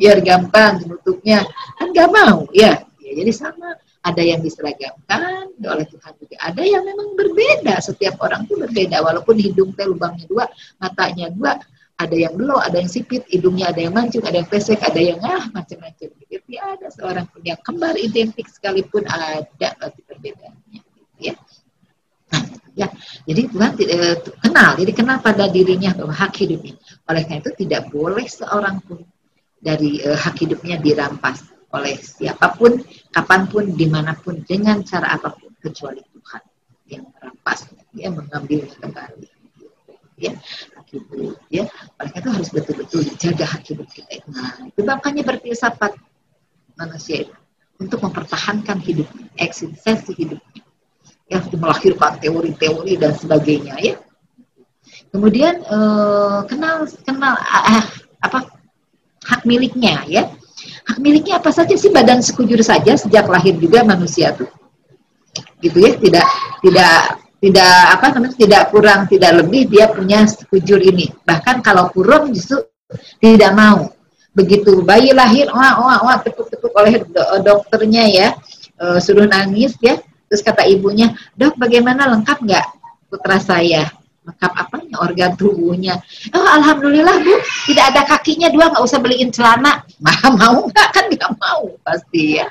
biar gampang nutupnya kan nggak mau ya. ya jadi sama ada yang diseragamkan oleh Tuhan juga ada yang memang berbeda setiap orang tuh berbeda walaupun hidung teh lubangnya dua matanya dua ada yang belok, ada yang sipit, hidungnya ada yang mancung, ada yang pesek, ada yang ah macam-macam. Jadi ada seorang punya kembar identik sekalipun ada berarti perbedaannya. Ya. Nah, ya. Jadi Tuhan eh, kenal, jadi kenal pada dirinya bahwa hak hidupnya. Oleh karena itu tidak boleh seorang pun dari eh, hak hidupnya dirampas oleh siapa pun, kapan pun, di mana pun, dengan cara apa pun kecuali Tuhan yang merampas, dia mengambil kembali. Ya hak hidup ya. Oleh itu harus betul-betul dijaga hak hidup kita nah itu makanya berfilsafat manusia itu untuk mempertahankan hidup eksistensi hidupnya ya melahirkan teori-teori dan sebagainya ya. Kemudian eh, kenal kenal ah, apa hak miliknya ya. Hak miliknya apa saja sih? Badan sekujur saja sejak lahir juga manusia tuh. Gitu ya tidak tidak tidak apa namanya tidak kurang tidak lebih dia punya sekujur ini. Bahkan kalau kurang justru tidak mau. Begitu bayi lahir wah wah wah tepuk-tepuk oleh dokternya ya. E, suruh nangis ya. Terus kata ibunya dok bagaimana? Lengkap nggak putra saya lengkap apanya organ tubuhnya? Oh alhamdulillah bu. Tidak ada kakinya dua nggak usah beliin celana. Mah mau nggak? Kan nggak mau pasti ya.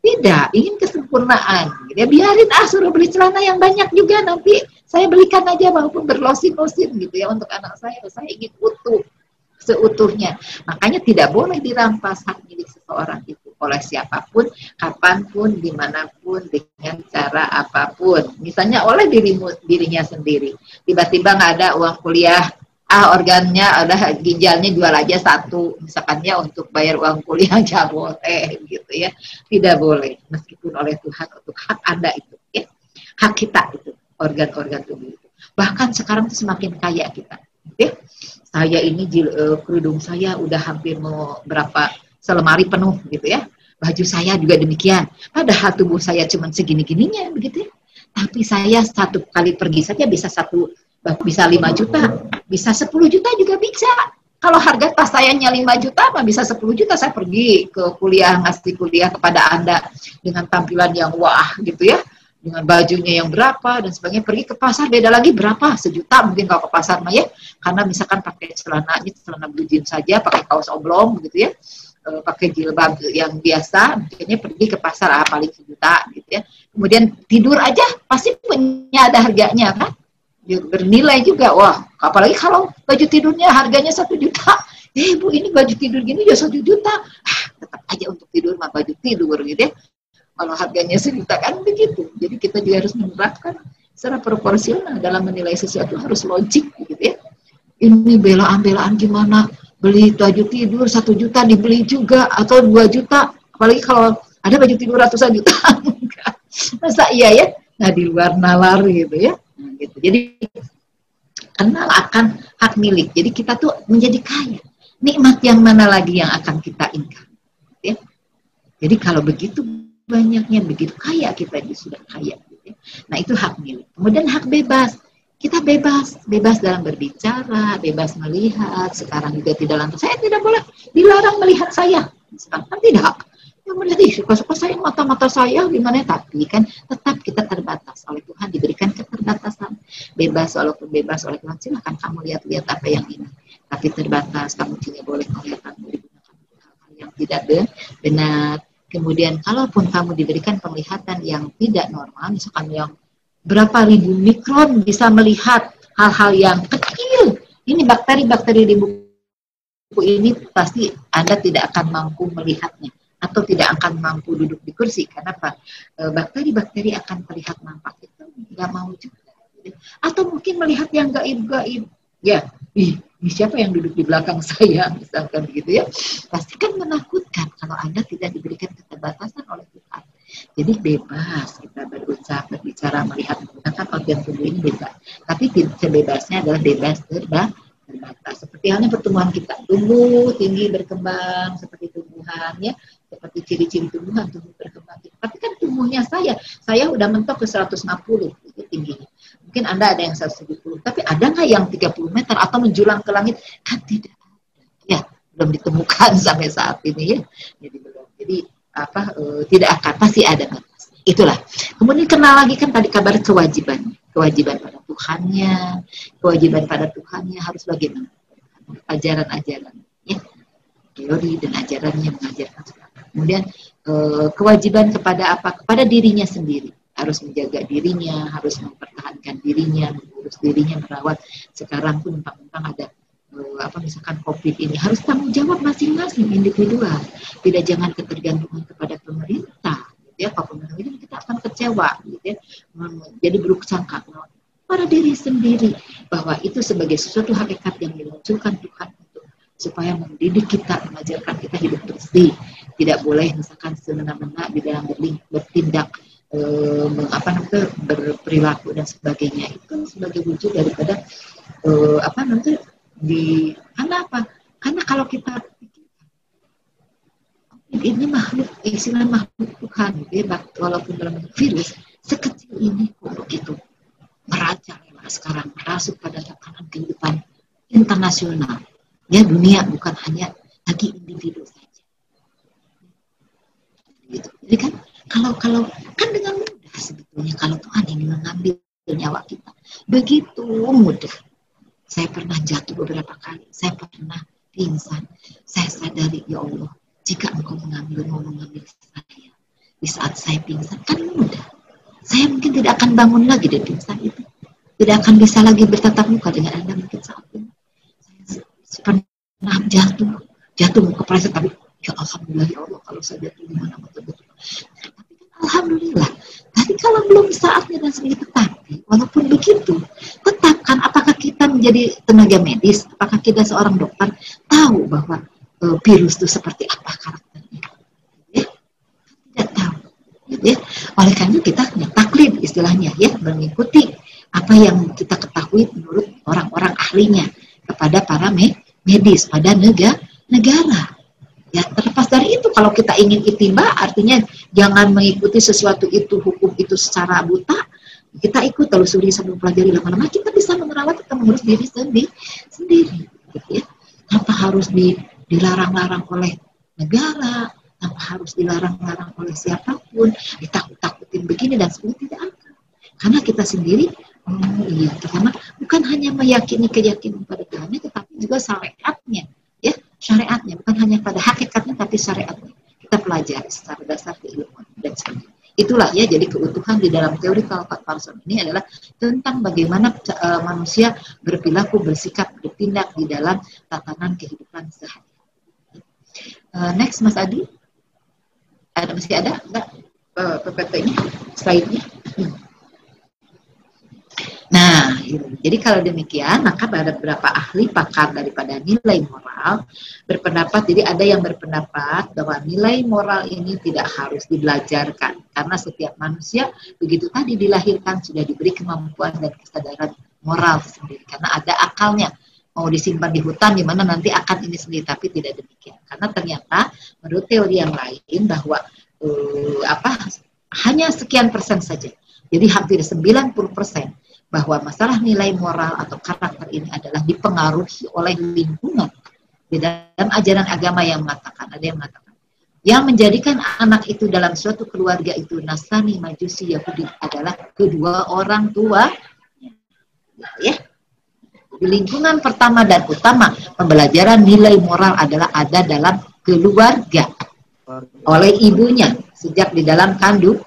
Tidak ingin kesempurnaan. Ya biarin ah suruh beli celana yang banyak juga. Nanti saya belikan aja maupun berlosin-losin gitu ya untuk anak saya. Saya ingin utuh seutuhnya. Makanya tidak boleh dirampas hak milik seseorang itu oleh siapa pun, kapan pun, di mana pun, dengan cara apa pun. Misalnya oleh dirimu, dirinya sendiri. Tiba-tiba nggak ada uang kuliah, ah organnya ada ginjalnya jual aja satu, misalkannya untuk bayar uang kuliah nggak boleh gitu ya. Tidak boleh, meskipun oleh Tuhan untuk hak Anda itu, ya. hak kita itu, organ-organ tubuh itu. Bahkan sekarang itu semakin kaya kita. Ya. Saya ini uh, kerudung saya udah hampir mau berapa selemari penuh gitu ya. Baju saya juga demikian. Padahal tubuh saya cuma segini-gininya begitu ya. Tapi saya satu kali pergi saja bisa satu bisa 5 juta, bisa 10 juta juga bisa. Kalau harga tas saya 5 juta, apa bisa 10 juta saya pergi ke kuliah, ngasih kuliah kepada Anda dengan tampilan yang wah gitu ya dengan bajunya yang berapa dan sebagainya pergi ke pasar beda lagi berapa sejuta mungkin kalau ke pasar mah ya karena misalkan pakai celana ini celana blue jeans saja pakai kaos oblong gitu ya uh, pakai jilbab yang biasa, mungkinnya pergi ke pasar ah, paling sejuta gitu ya. Kemudian tidur aja pasti punya ada harganya kan, bernilai juga. Wah, apalagi kalau baju tidurnya harganya satu juta, eh bu ini baju tidur gini ya satu juta, ah, tetap aja untuk tidur mah baju tidur gitu ya. Kalau harganya sejuta kan begitu. Jadi kita juga harus menerapkan secara proporsional dalam menilai sesuatu harus logik gitu ya. Ini belaan-belaan gimana? Beli baju tidur satu juta dibeli juga atau dua juta. Apalagi kalau ada baju tidur ratusan juta masa iya ya? Nah di luar nalar gitu ya. Nah, gitu. Jadi kenal akan hak milik. Jadi kita tuh menjadi kaya. Nikmat yang mana lagi yang akan kita ingkar? Ya. Jadi kalau begitu banyaknya begitu kaya kita sudah kaya gitu ya. nah itu hak milik. Kemudian hak bebas kita bebas, bebas dalam berbicara, bebas melihat. Sekarang juga tidak lantas. Saya tidak boleh dilarang melihat saya. Sekarang tidak. Yang melihat, suka-suka saya mata-mata saya gimana tapi kan tetap kita terbatas oleh Tuhan diberikan keterbatasan bebas walaupun bebas oleh Tuhan silahkan kamu lihat-lihat apa yang ini tapi terbatas kamu tidak boleh melihat hal yang tidak benar kemudian kalaupun kamu diberikan penglihatan yang tidak normal misalkan yang berapa ribu mikron bisa melihat hal-hal yang kecil. Ini bakteri-bakteri di buku ini pasti Anda tidak akan mampu melihatnya atau tidak akan mampu duduk di kursi. Karena apa? E, bakteri-bakteri akan terlihat nampak itu nggak mau juga. Atau mungkin melihat yang gaib-gaib. Ya, ih, siapa yang duduk di belakang saya misalkan begitu ya. Pasti kan menakutkan kalau Anda tidak diberikan keterbatasan oleh Tuhan. Jadi bebas berucap, berbicara, melihat, menggunakan organ tubuh ini bebas. Tapi sebebasnya adalah bebas terbatas. Seperti halnya pertumbuhan kita, tumbuh, tinggi, berkembang, seperti tumbuhan ya, seperti ciri-ciri tumbuhan, tumbuh berkembang. Tapi kan tumbuhnya saya, saya udah mentok ke 160 itu tingginya. Mungkin Anda ada yang 170, tapi ada nggak yang 30 meter atau menjulang ke langit? Kan tidak. Ya, belum ditemukan sampai saat ini ya. Jadi belum. Jadi apa e, tidak akan pasti ada batas. Itulah. Kemudian kenal lagi kan tadi kabar kewajiban, kewajiban pada Tuhannya, kewajiban pada Tuhannya harus bagaimana? Ajaran-ajaran, ya, teori dan ajarannya mengajarkan Kemudian e, kewajiban kepada apa? Kepada dirinya sendiri harus menjaga dirinya, harus mempertahankan dirinya, mengurus dirinya, merawat. Sekarang pun mentang-mentang ada uh, apa misalkan COVID ini harus tanggung jawab masing-masing individual. Tidak jangan ketergantungan kepada pemerintah. Gitu ya, kalau pemerintah kita akan kecewa, gitu ya. Jadi buruk sangka pada diri sendiri bahwa itu sebagai sesuatu hakikat yang dimunculkan Tuhan untuk supaya mendidik kita, mengajarkan kita hidup bersih. Tidak boleh misalkan semena-mena di dalam bertindak eh, apa namanya berperilaku dan sebagainya itu sebagai wujud daripada eh, apa namanya di karena apa? Karena kalau kita ini makhluk istilah makhluk Tuhan ya, walaupun dalam virus sekecil ini kok begitu merajalela sekarang merasuk pada tatanan kehidupan internasional ya dunia bukan hanya lagi individu saja gitu. jadi kan kalau kalau kan dengan mudah sebetulnya kalau Tuhan ingin mengambil nyawa kita. Begitu mudah. Saya pernah jatuh beberapa kali. Saya pernah pingsan. Saya sadari, ya Allah, jika engkau mengambil, mau mengambil saya. Di saat saya pingsan, kan mudah. Saya mungkin tidak akan bangun lagi dari pingsan itu. Tidak akan bisa lagi bertatap muka dengan Anda mungkin saat ini. Saya pernah jatuh. Jatuh muka preset, tapi ya Alhamdulillah ya Allah, kalau saya jatuh di mana betul-betul. Tapi kan Alhamdulillah. Tapi kalau belum saatnya dan sebagainya, tetapi walaupun begitu, tetapkan apakah kita menjadi tenaga medis, apakah kita seorang dokter, tahu bahwa uh, virus itu seperti apa karakternya. Ya? Tidak tahu. Ya? Oleh karena kita taklid istilahnya ya, mengikuti apa yang kita ketahui menurut orang-orang ahlinya kepada para medis, pada negara. negara. Ya, terlepas dari itu kalau kita ingin itimba artinya jangan mengikuti sesuatu itu hukum itu secara buta. Kita ikut telusuri sebelum pelajari lama-lama kita bisa menerawat kita mengurus diri sendiri sendiri gitu ya. Tanpa harus di, dilarang-larang oleh negara, tanpa harus dilarang-larang oleh siapa pun, ditakut-takutin begini dan sebagainya tidak akan. Karena kita sendiri oh iya, pertama bukan hanya meyakini keyakinan pada Tuhan, tetapi juga syariatnya syariatnya, bukan hanya pada hakikatnya tapi syariatnya. Kita pelajari secara dasar keilmuan dan sebagainya. Itulah ya, jadi keutuhan di dalam teori Calvert Parson ini adalah tentang bagaimana uh, manusia berperilaku, bersikap, bertindak di dalam tatanan kehidupan sehari. Uh, next, Mas Adi. Ada masih ada? Enggak? Uh, PPT-nya, slide-nya? Hmm. Nah, jadi kalau demikian, maka ada beberapa ahli pakar daripada nilai moral berpendapat, jadi ada yang berpendapat bahwa nilai moral ini tidak harus dibelajarkan, karena setiap manusia begitu tadi dilahirkan sudah diberi kemampuan dan kesadaran moral sendiri, karena ada akalnya mau disimpan di hutan di mana nanti akan ini sendiri, tapi tidak demikian, karena ternyata menurut teori yang lain bahwa uh, apa hanya sekian persen saja, jadi hampir 90 persen bahwa masalah nilai moral atau karakter ini adalah dipengaruhi oleh lingkungan. Di dalam ajaran agama yang mengatakan, ada yang mengatakan, yang menjadikan anak itu dalam suatu keluarga itu Nasrani, Majusi, Yahudi adalah kedua orang tua. Ya, di lingkungan pertama dan utama pembelajaran nilai moral adalah ada dalam keluarga oleh ibunya sejak di dalam kandung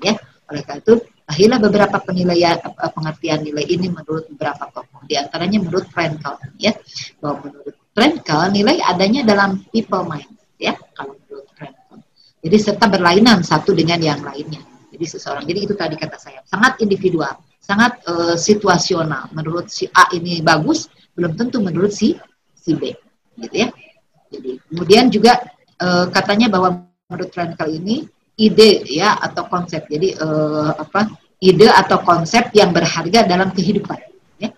ya oleh karena itu Lahirlah beberapa penilaian pengertian nilai ini menurut beberapa tokoh. Di antaranya menurut Frankel ya. Bahwa menurut Frankel nilai adanya dalam people mind ya kalau menurut Frankel. Jadi serta berlainan satu dengan yang lainnya. Jadi seseorang. Jadi itu tadi kata saya sangat individual, sangat uh, situasional. Menurut si A ini bagus, belum tentu menurut si si B, gitu ya. Jadi kemudian juga uh, katanya bahwa menurut Frankel ini ide ya atau konsep. Jadi uh, apa ide atau konsep yang berharga dalam kehidupan. Ya.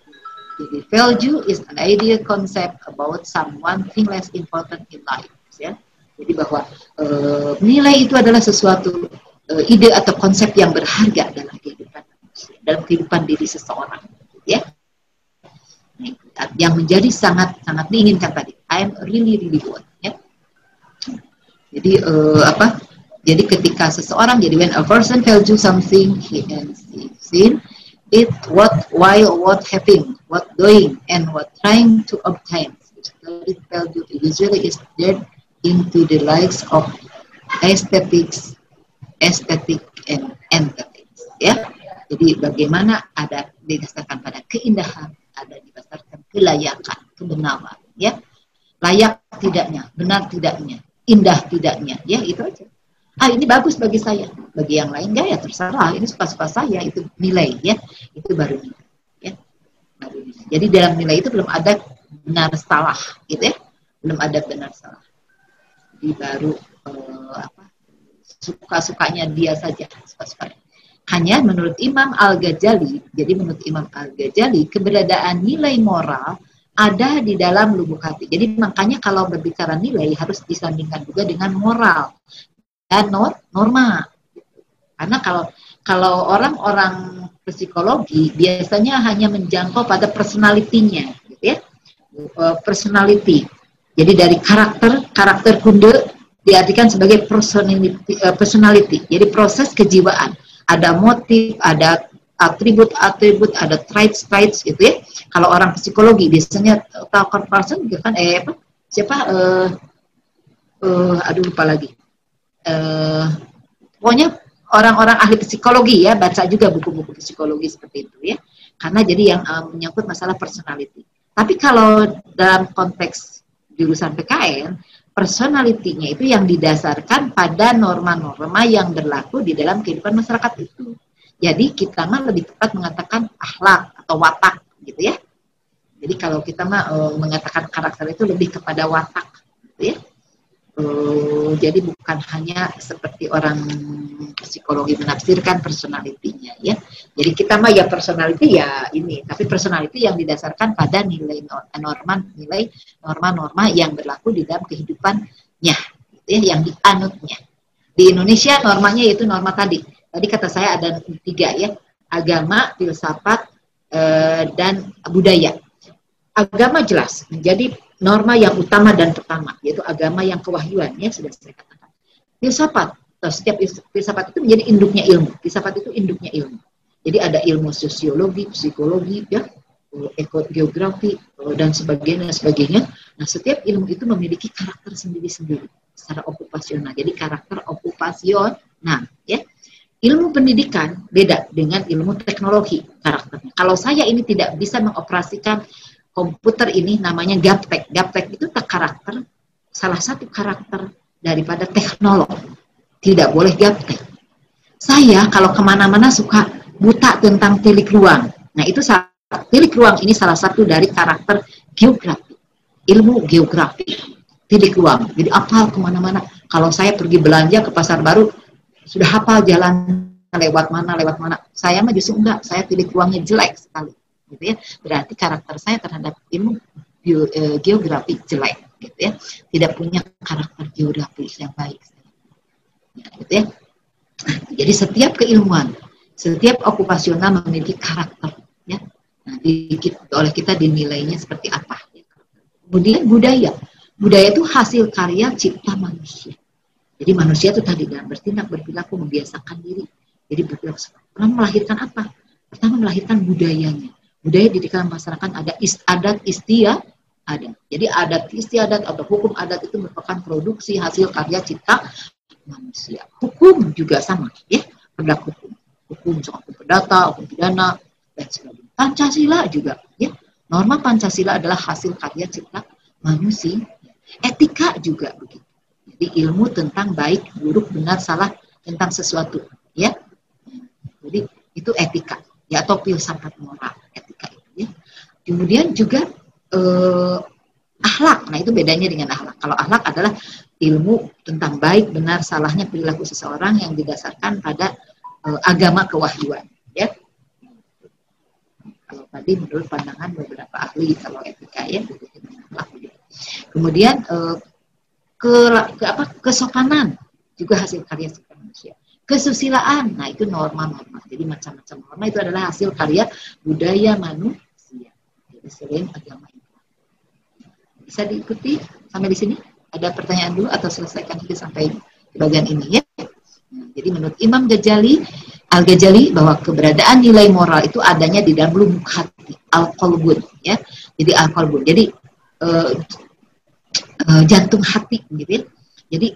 Jadi value is an idea concept about someone thing less important in life. Ya. Jadi bahwa uh, nilai itu adalah sesuatu uh, ide atau konsep yang berharga dalam kehidupan dalam kehidupan diri seseorang. Ya. Yang menjadi sangat sangat diinginkan tadi. I'm really really good. Ya. Jadi uh, apa? Jadi ketika seseorang, jadi when a person tells you something, he and seen it what while what having, what doing, and what trying to obtain. It value usually is dead into the likes of aesthetics, aesthetic and aesthetics. Ya, jadi bagaimana ada didasarkan pada keindahan, ada didasarkan kelayakan, kebenaran. Ya, layak tidaknya, benar tidaknya, indah tidaknya. Ya, itu aja. Ah ini bagus bagi saya. Bagi yang lain enggak ya terserah. Ini suka-suka saya itu nilai ya. Itu baru nilai ya. Baru jadi dalam nilai itu belum ada benar salah gitu ya. Belum ada benar salah. Jadi baru uh, apa suka-sukanya dia saja suka-sukanya hanya menurut Imam Al-Ghazali jadi menurut Imam Al-Ghazali keberadaan nilai moral ada di dalam lubuk hati. Jadi makanya kalau berbicara nilai harus disandingkan juga dengan moral dan norma. Karena kalau kalau orang-orang psikologi biasanya hanya menjangkau pada personalitinya, gitu ya, eh, personality. Jadi dari karakter karakter kunde diartikan sebagai personality, eh, personality. Jadi proses kejiwaan. Ada motif, ada atribut-atribut, ada traits-traits gitu ya. Kalau orang psikologi biasanya talker person gitu kan eh apa? Siapa eh uh, aduh lupa lagi. Uh, pokoknya orang-orang ahli psikologi ya baca juga buku-buku psikologi seperti itu ya. Karena jadi yang uh, menyangkut masalah personality. Tapi kalau dalam konteks jurusan PKN, personalitinya itu yang didasarkan pada norma-norma yang berlaku di dalam kehidupan masyarakat itu. Jadi kita mah lebih tepat mengatakan akhlak atau watak gitu ya. Jadi kalau kita mah e, mengatakan karakter itu lebih kepada watak gitu ya. E, jadi bukan hanya seperti orang psikologi menafsirkan personalitinya ya. Jadi kita mah ya personality ya ini, tapi personality yang didasarkan pada nilai norma nilai norma-norma yang berlaku di dalam kehidupannya gitu ya, yang dianutnya. Di Indonesia normanya yaitu norma tadi Tadi kata saya ada tiga ya, agama, filsafat, eh, dan budaya. Agama jelas menjadi norma yang utama dan pertama, yaitu agama yang kewahyuan, ya sudah saya katakan. Filsafat, setiap filsafat itu menjadi induknya ilmu. Filsafat itu induknya ilmu. Jadi ada ilmu sosiologi, psikologi, ya, geografi dan sebagainya sebagainya. Nah, setiap ilmu itu memiliki karakter sendiri-sendiri secara okupasional. Jadi karakter okupasional, ya ilmu pendidikan beda dengan ilmu teknologi karakternya. Kalau saya ini tidak bisa mengoperasikan komputer ini namanya gaptek. Gaptek itu karakter, salah satu karakter daripada teknolog. Tidak boleh gaptek. Saya kalau ke mana-mana suka buta tentang tilik ruang. Nah itu tilik ruang ini salah satu dari karakter geografi. Ilmu geografi. Tilik ruang. Jadi apal ke mana-mana. Kalau saya pergi belanja ke pasar baru, sudah hafal jalan lewat mana lewat mana saya mah justru enggak saya pilih ruangnya jelek sekali gitu ya. Berarti karakter saya terhadap ilmu bio, e, geografi jelek gitu ya. Tidak punya karakter geografi yang baik. Ya, gitu ya. Jadi setiap keilmuan setiap okupasional memiliki karakter ya. Nah di, oleh kita dinilainya seperti apa? Kemudian budaya. Budaya itu hasil karya cipta manusia. Jadi manusia itu tadi dalam bertindak, berperilaku, membiasakan diri. Jadi berperilaku. Pertama melahirkan apa? Pertama melahirkan budayanya. Budaya di dalam masyarakat ada ist, adat istia ada. Jadi adat istiadat atau hukum adat itu merupakan produksi hasil karya cipta manusia. Hukum juga sama, ya. Ada hukum. Hukum soal hukum perdata, hukum pidana, dan sebagainya. Pancasila juga, ya. Norma Pancasila adalah hasil karya cipta manusia. Etika juga begitu. Jadi ilmu tentang baik, buruk, benar, salah tentang sesuatu, ya. Jadi itu etika, ya atau filsafat moral. Kemudian juga eh, akhlak. Nah itu bedanya dengan akhlak. Kalau akhlak adalah ilmu tentang baik, benar, salahnya perilaku seseorang yang didasarkan pada eh, agama kewahyuan, ya. Kalau tadi menurut pandangan beberapa ahli kalau etika ya, Kemudian eh, ke, ke apa kesopanan juga hasil karya cipta manusia kesusilaan nah itu norma-norma jadi macam-macam norma itu adalah hasil karya budaya manusia selain agama itu bisa diikuti sampai di sini ada pertanyaan dulu atau selesaikan dulu sampai di bagian ini ya nah, jadi menurut Imam Ghazali Al Ghazali bahwa keberadaan nilai moral itu adanya di dalam lubuk hati al qalbun ya jadi al qalbun jadi uh, uh, jantung hati gitu ya. Jadi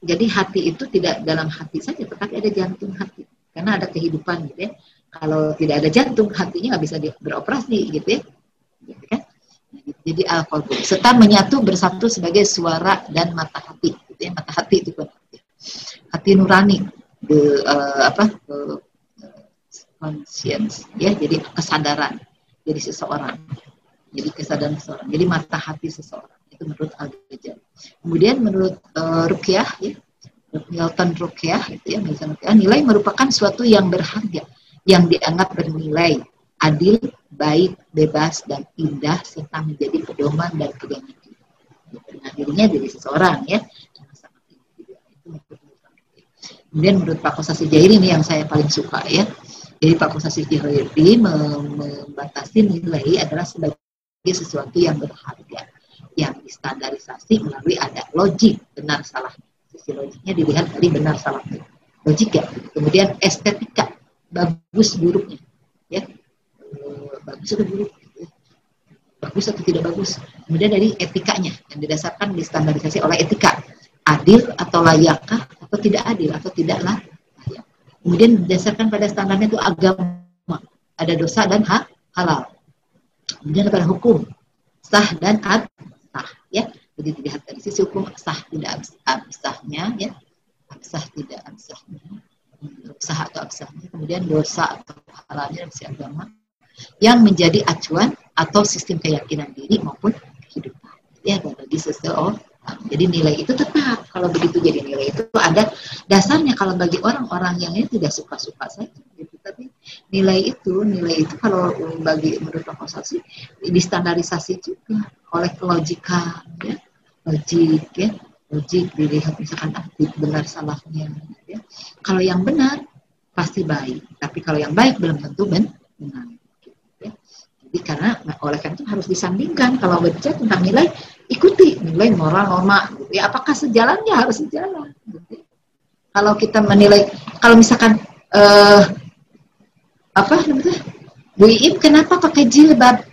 jadi hati itu tidak dalam hati saja, tetapi ada jantung hati karena ada kehidupan gitu ya. Kalau tidak ada jantung, hatinya nggak bisa beroperasi gitu ya. Gitu kan? Jadi alkohol serta menyatu bersatu sebagai suara dan mata hati, gitu ya. Mata hati itu kan hati nurani, the, uh, apa uh, conscience ya, jadi kesadaran, jadi seseorang, jadi kesadaran seseorang, jadi mata hati seseorang itu menurut al -Ghazali. Kemudian menurut uh, Rukyah, ya, Milton Rukyah, itu ya, Milton Rukyah, nilai merupakan suatu yang berharga, yang dianggap bernilai, adil, baik, bebas, dan indah, serta menjadi pedoman dan pegangan hidup. Nah, dirinya dari seseorang, ya. Kemudian menurut Pak Kosasi Jairi ini yang saya paling suka, ya. Jadi Pak Kosasi Jairi membatasi nilai adalah sebagai sesuatu yang berharga yang distandarisasi melalui ada logik benar salah sisi logiknya dilihat dari benar salah logika kemudian estetika bagus buruknya ya bagus atau buruk ya. bagus atau tidak bagus. Kemudian dari etikanya yang didasarkan distandarisasi oleh etika. Adil atau layakkah atau tidak adil atau tidaklah kemudian didasarkan pada standarnya itu agama. Ada dosa dan hak halal. Kemudian pada hukum. Sah dan ad sah ya. Jadi dilihat dari sisi hukum sah tidak sahnya ya. Sah tidak sahnya sah atau absahnya. Kemudian dosa atau halalnya dari sisi agama yang menjadi acuan atau sistem keyakinan diri maupun kehidupan ya bagi seseorang jadi nilai itu tetap kalau begitu jadi nilai itu ada dasarnya kalau bagi orang-orang yang ini tidak suka-suka saja gitu. Tapi nilai itu nilai itu kalau bagi menurut sih distandarisasi juga oleh logika ya logik ya logik dilihat misalkan ah, benar salahnya ya. Kalau yang benar pasti baik, tapi kalau yang baik belum tentu benar. Karena oleh karena itu harus disandingkan kalau berbicara tentang nilai ikuti nilai moral norma ya apakah sejalannya harus sejalan. Kalau kita menilai kalau misalkan uh, apa namanya Bu Iip kenapa pakai jilbab?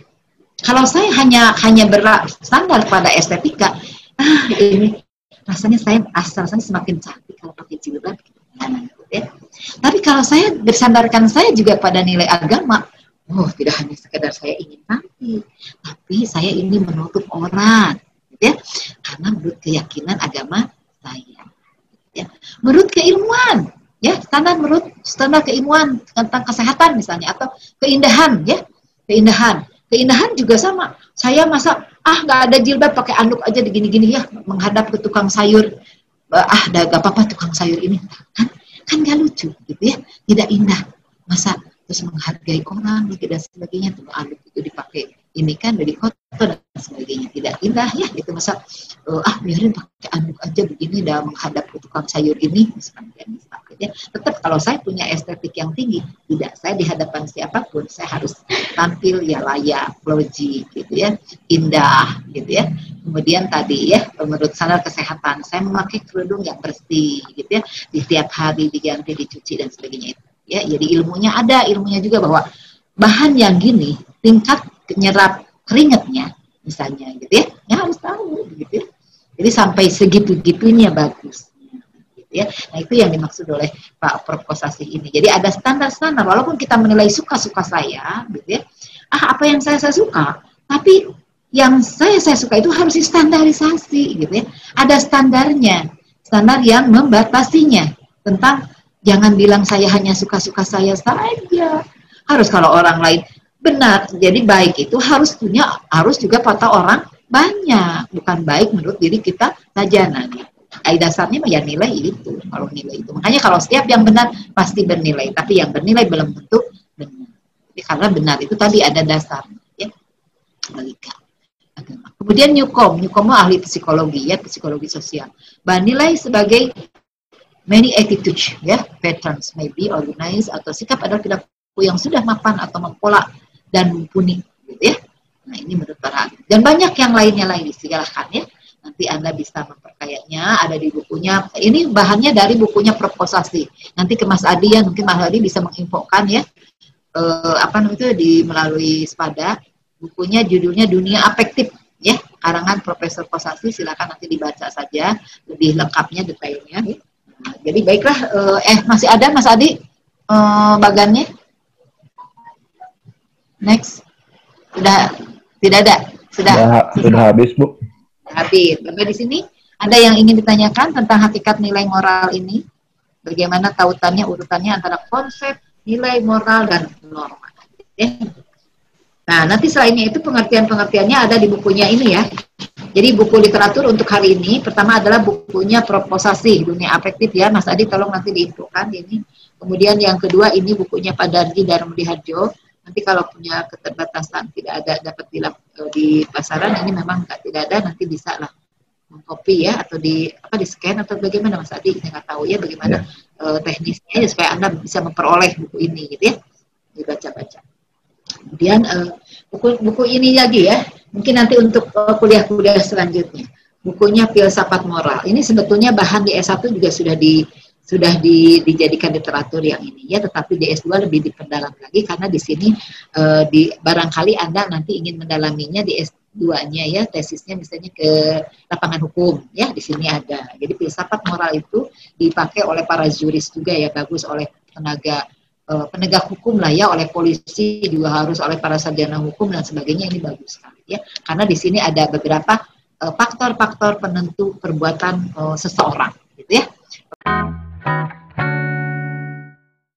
Kalau saya hanya hanya bersandar pada estetika, ah ini rasanya saya asal saya semakin cantik kalau pakai jilbab. Ya. Tapi kalau saya bersandarkan saya juga pada nilai agama, oh tidak hanya sekedar saya ingin tampil, tapi saya ini menutup orang, ya, karena menurut keyakinan agama saya, ya, menurut keilmuan, ya, standar menurut standar keilmuan tentang kesehatan misalnya atau keindahan, ya, keindahan, keindahan juga sama. Saya masa ah nggak ada jilbab pakai anduk aja begini-gini ya menghadap ke tukang sayur, ah gak apa-apa tukang sayur ini, kan, kan gak lucu gitu ya, tidak indah. Masa terus menghargai orang gitu dan sebagainya. Tuh anduk itu dipakai ini kan dari kotor dan sebagainya. Tidak indah ya itu masa uh, ah biarin pakai anduk aja begini dah menghadap ke tukang sayur ini misalnya ya tetap kalau saya punya estetik yang tinggi tidak. Saya di hadapan siapa pun saya harus tampil ya layak logik gitu ya. Indah gitu ya. Kemudian tadi ya menurut standar kesehatan saya memakai kerudung yang bersih gitu ya. Di setiap hari diganti dicuci dan sebagainya. itu ya jadi ilmunya ada ilmunya juga bahwa bahan yang gini tingkat nyerap keringetnya misalnya gitu ya. Ya harus tahu gitu ya. Jadi sampai segitu gitunya bagus gitu ya. Nah itu yang dimaksud oleh Pak Proposasi ini. Jadi ada standar-standar walaupun kita menilai suka-suka saya gitu ya. Ah apa yang saya saya suka? Tapi yang saya saya suka itu harus distandarisasi gitu ya. Ada standarnya standar yang membatasinya tentang Jangan bilang saya hanya suka-suka saya saja. Harus kalau orang lain benar. Jadi baik itu harus punya harus juga pada orang banyak, bukan baik menurut diri kita saja. Nah, dasarnya ya nilai itu. Kalau nilai itu. Makanya kalau setiap yang benar pasti bernilai, tapi yang bernilai belum tentu benar. Jadi karena benar itu tadi ada dasar ya. Kemudian Nyukom, Nyukom ahli psikologi ya, psikologi sosial. Bahwa nilai sebagai many attitudes ya. Patterns maybe organized atau sikap adalah perilaku yang sudah mapan atau mempola dan mumpuni gitu ya. Nah ini menurut para dan banyak yang lainnya lagi silahkan ya. Nanti anda bisa memperkayanya ada di bukunya ini bahannya dari bukunya proposasi nanti ke Mas Adi ya. Mungkin Mas Adi bisa menginfokan ya. Eh, apa namanya itu di melalui Spada bukunya judulnya Dunia Afektif ya. Karangan Profesor Posasi silakan nanti dibaca saja. Lebih lengkapnya detailnya. ya jadi baiklah, uh, eh masih ada Mas Adi uh, bagannya? Next, sudah tidak ada, sudah. Sudah, sudah habis Bu. Habis. Bapak di sini ada yang ingin ditanyakan tentang hakikat nilai moral ini? Bagaimana tautannya urutannya antara konsep nilai moral dan norma? Ya. Nah, nanti selainnya itu pengertian-pengertiannya ada di bukunya ini ya. Jadi buku literatur untuk hari ini pertama adalah bukunya Proposasi Dunia Afektif ya Mas Adi tolong nanti diinfokan ini. Kemudian yang kedua ini bukunya Pak Darji Darmudi Harjo. Nanti kalau punya keterbatasan tidak ada dapat di, eh, di pasaran ini memang tidak ada nanti bisa lah mengcopy ya atau di apa di scan atau bagaimana Mas Adi saya nggak tahu ya bagaimana yeah. uh, teknisnya ya, supaya anda bisa memperoleh buku ini gitu ya dibaca-baca. Kemudian uh, buku buku ini lagi ya. Mungkin nanti untuk eh, kuliah-kuliah selanjutnya. Bukunya Filsafat Moral. Ini sebetulnya bahan di S1 juga sudah di sudah di, dijadikan literatur yang ini ya. Tetapi di S2 lebih diperdalam lagi karena di sini uh, di barangkali Anda nanti ingin mendalaminya di S2-nya ya. Tesisnya misalnya ke lapangan hukum ya. Di sini ada. Jadi filsafat moral itu dipakai oleh para juris juga ya. Bagus oleh tenaga uh, penegak hukum lah ya oleh polisi juga harus oleh para sarjana hukum dan sebagainya ini bagus sekali ya karena di sini ada beberapa eh, faktor-faktor uh, penentu perbuatan uh, seseorang gitu ya.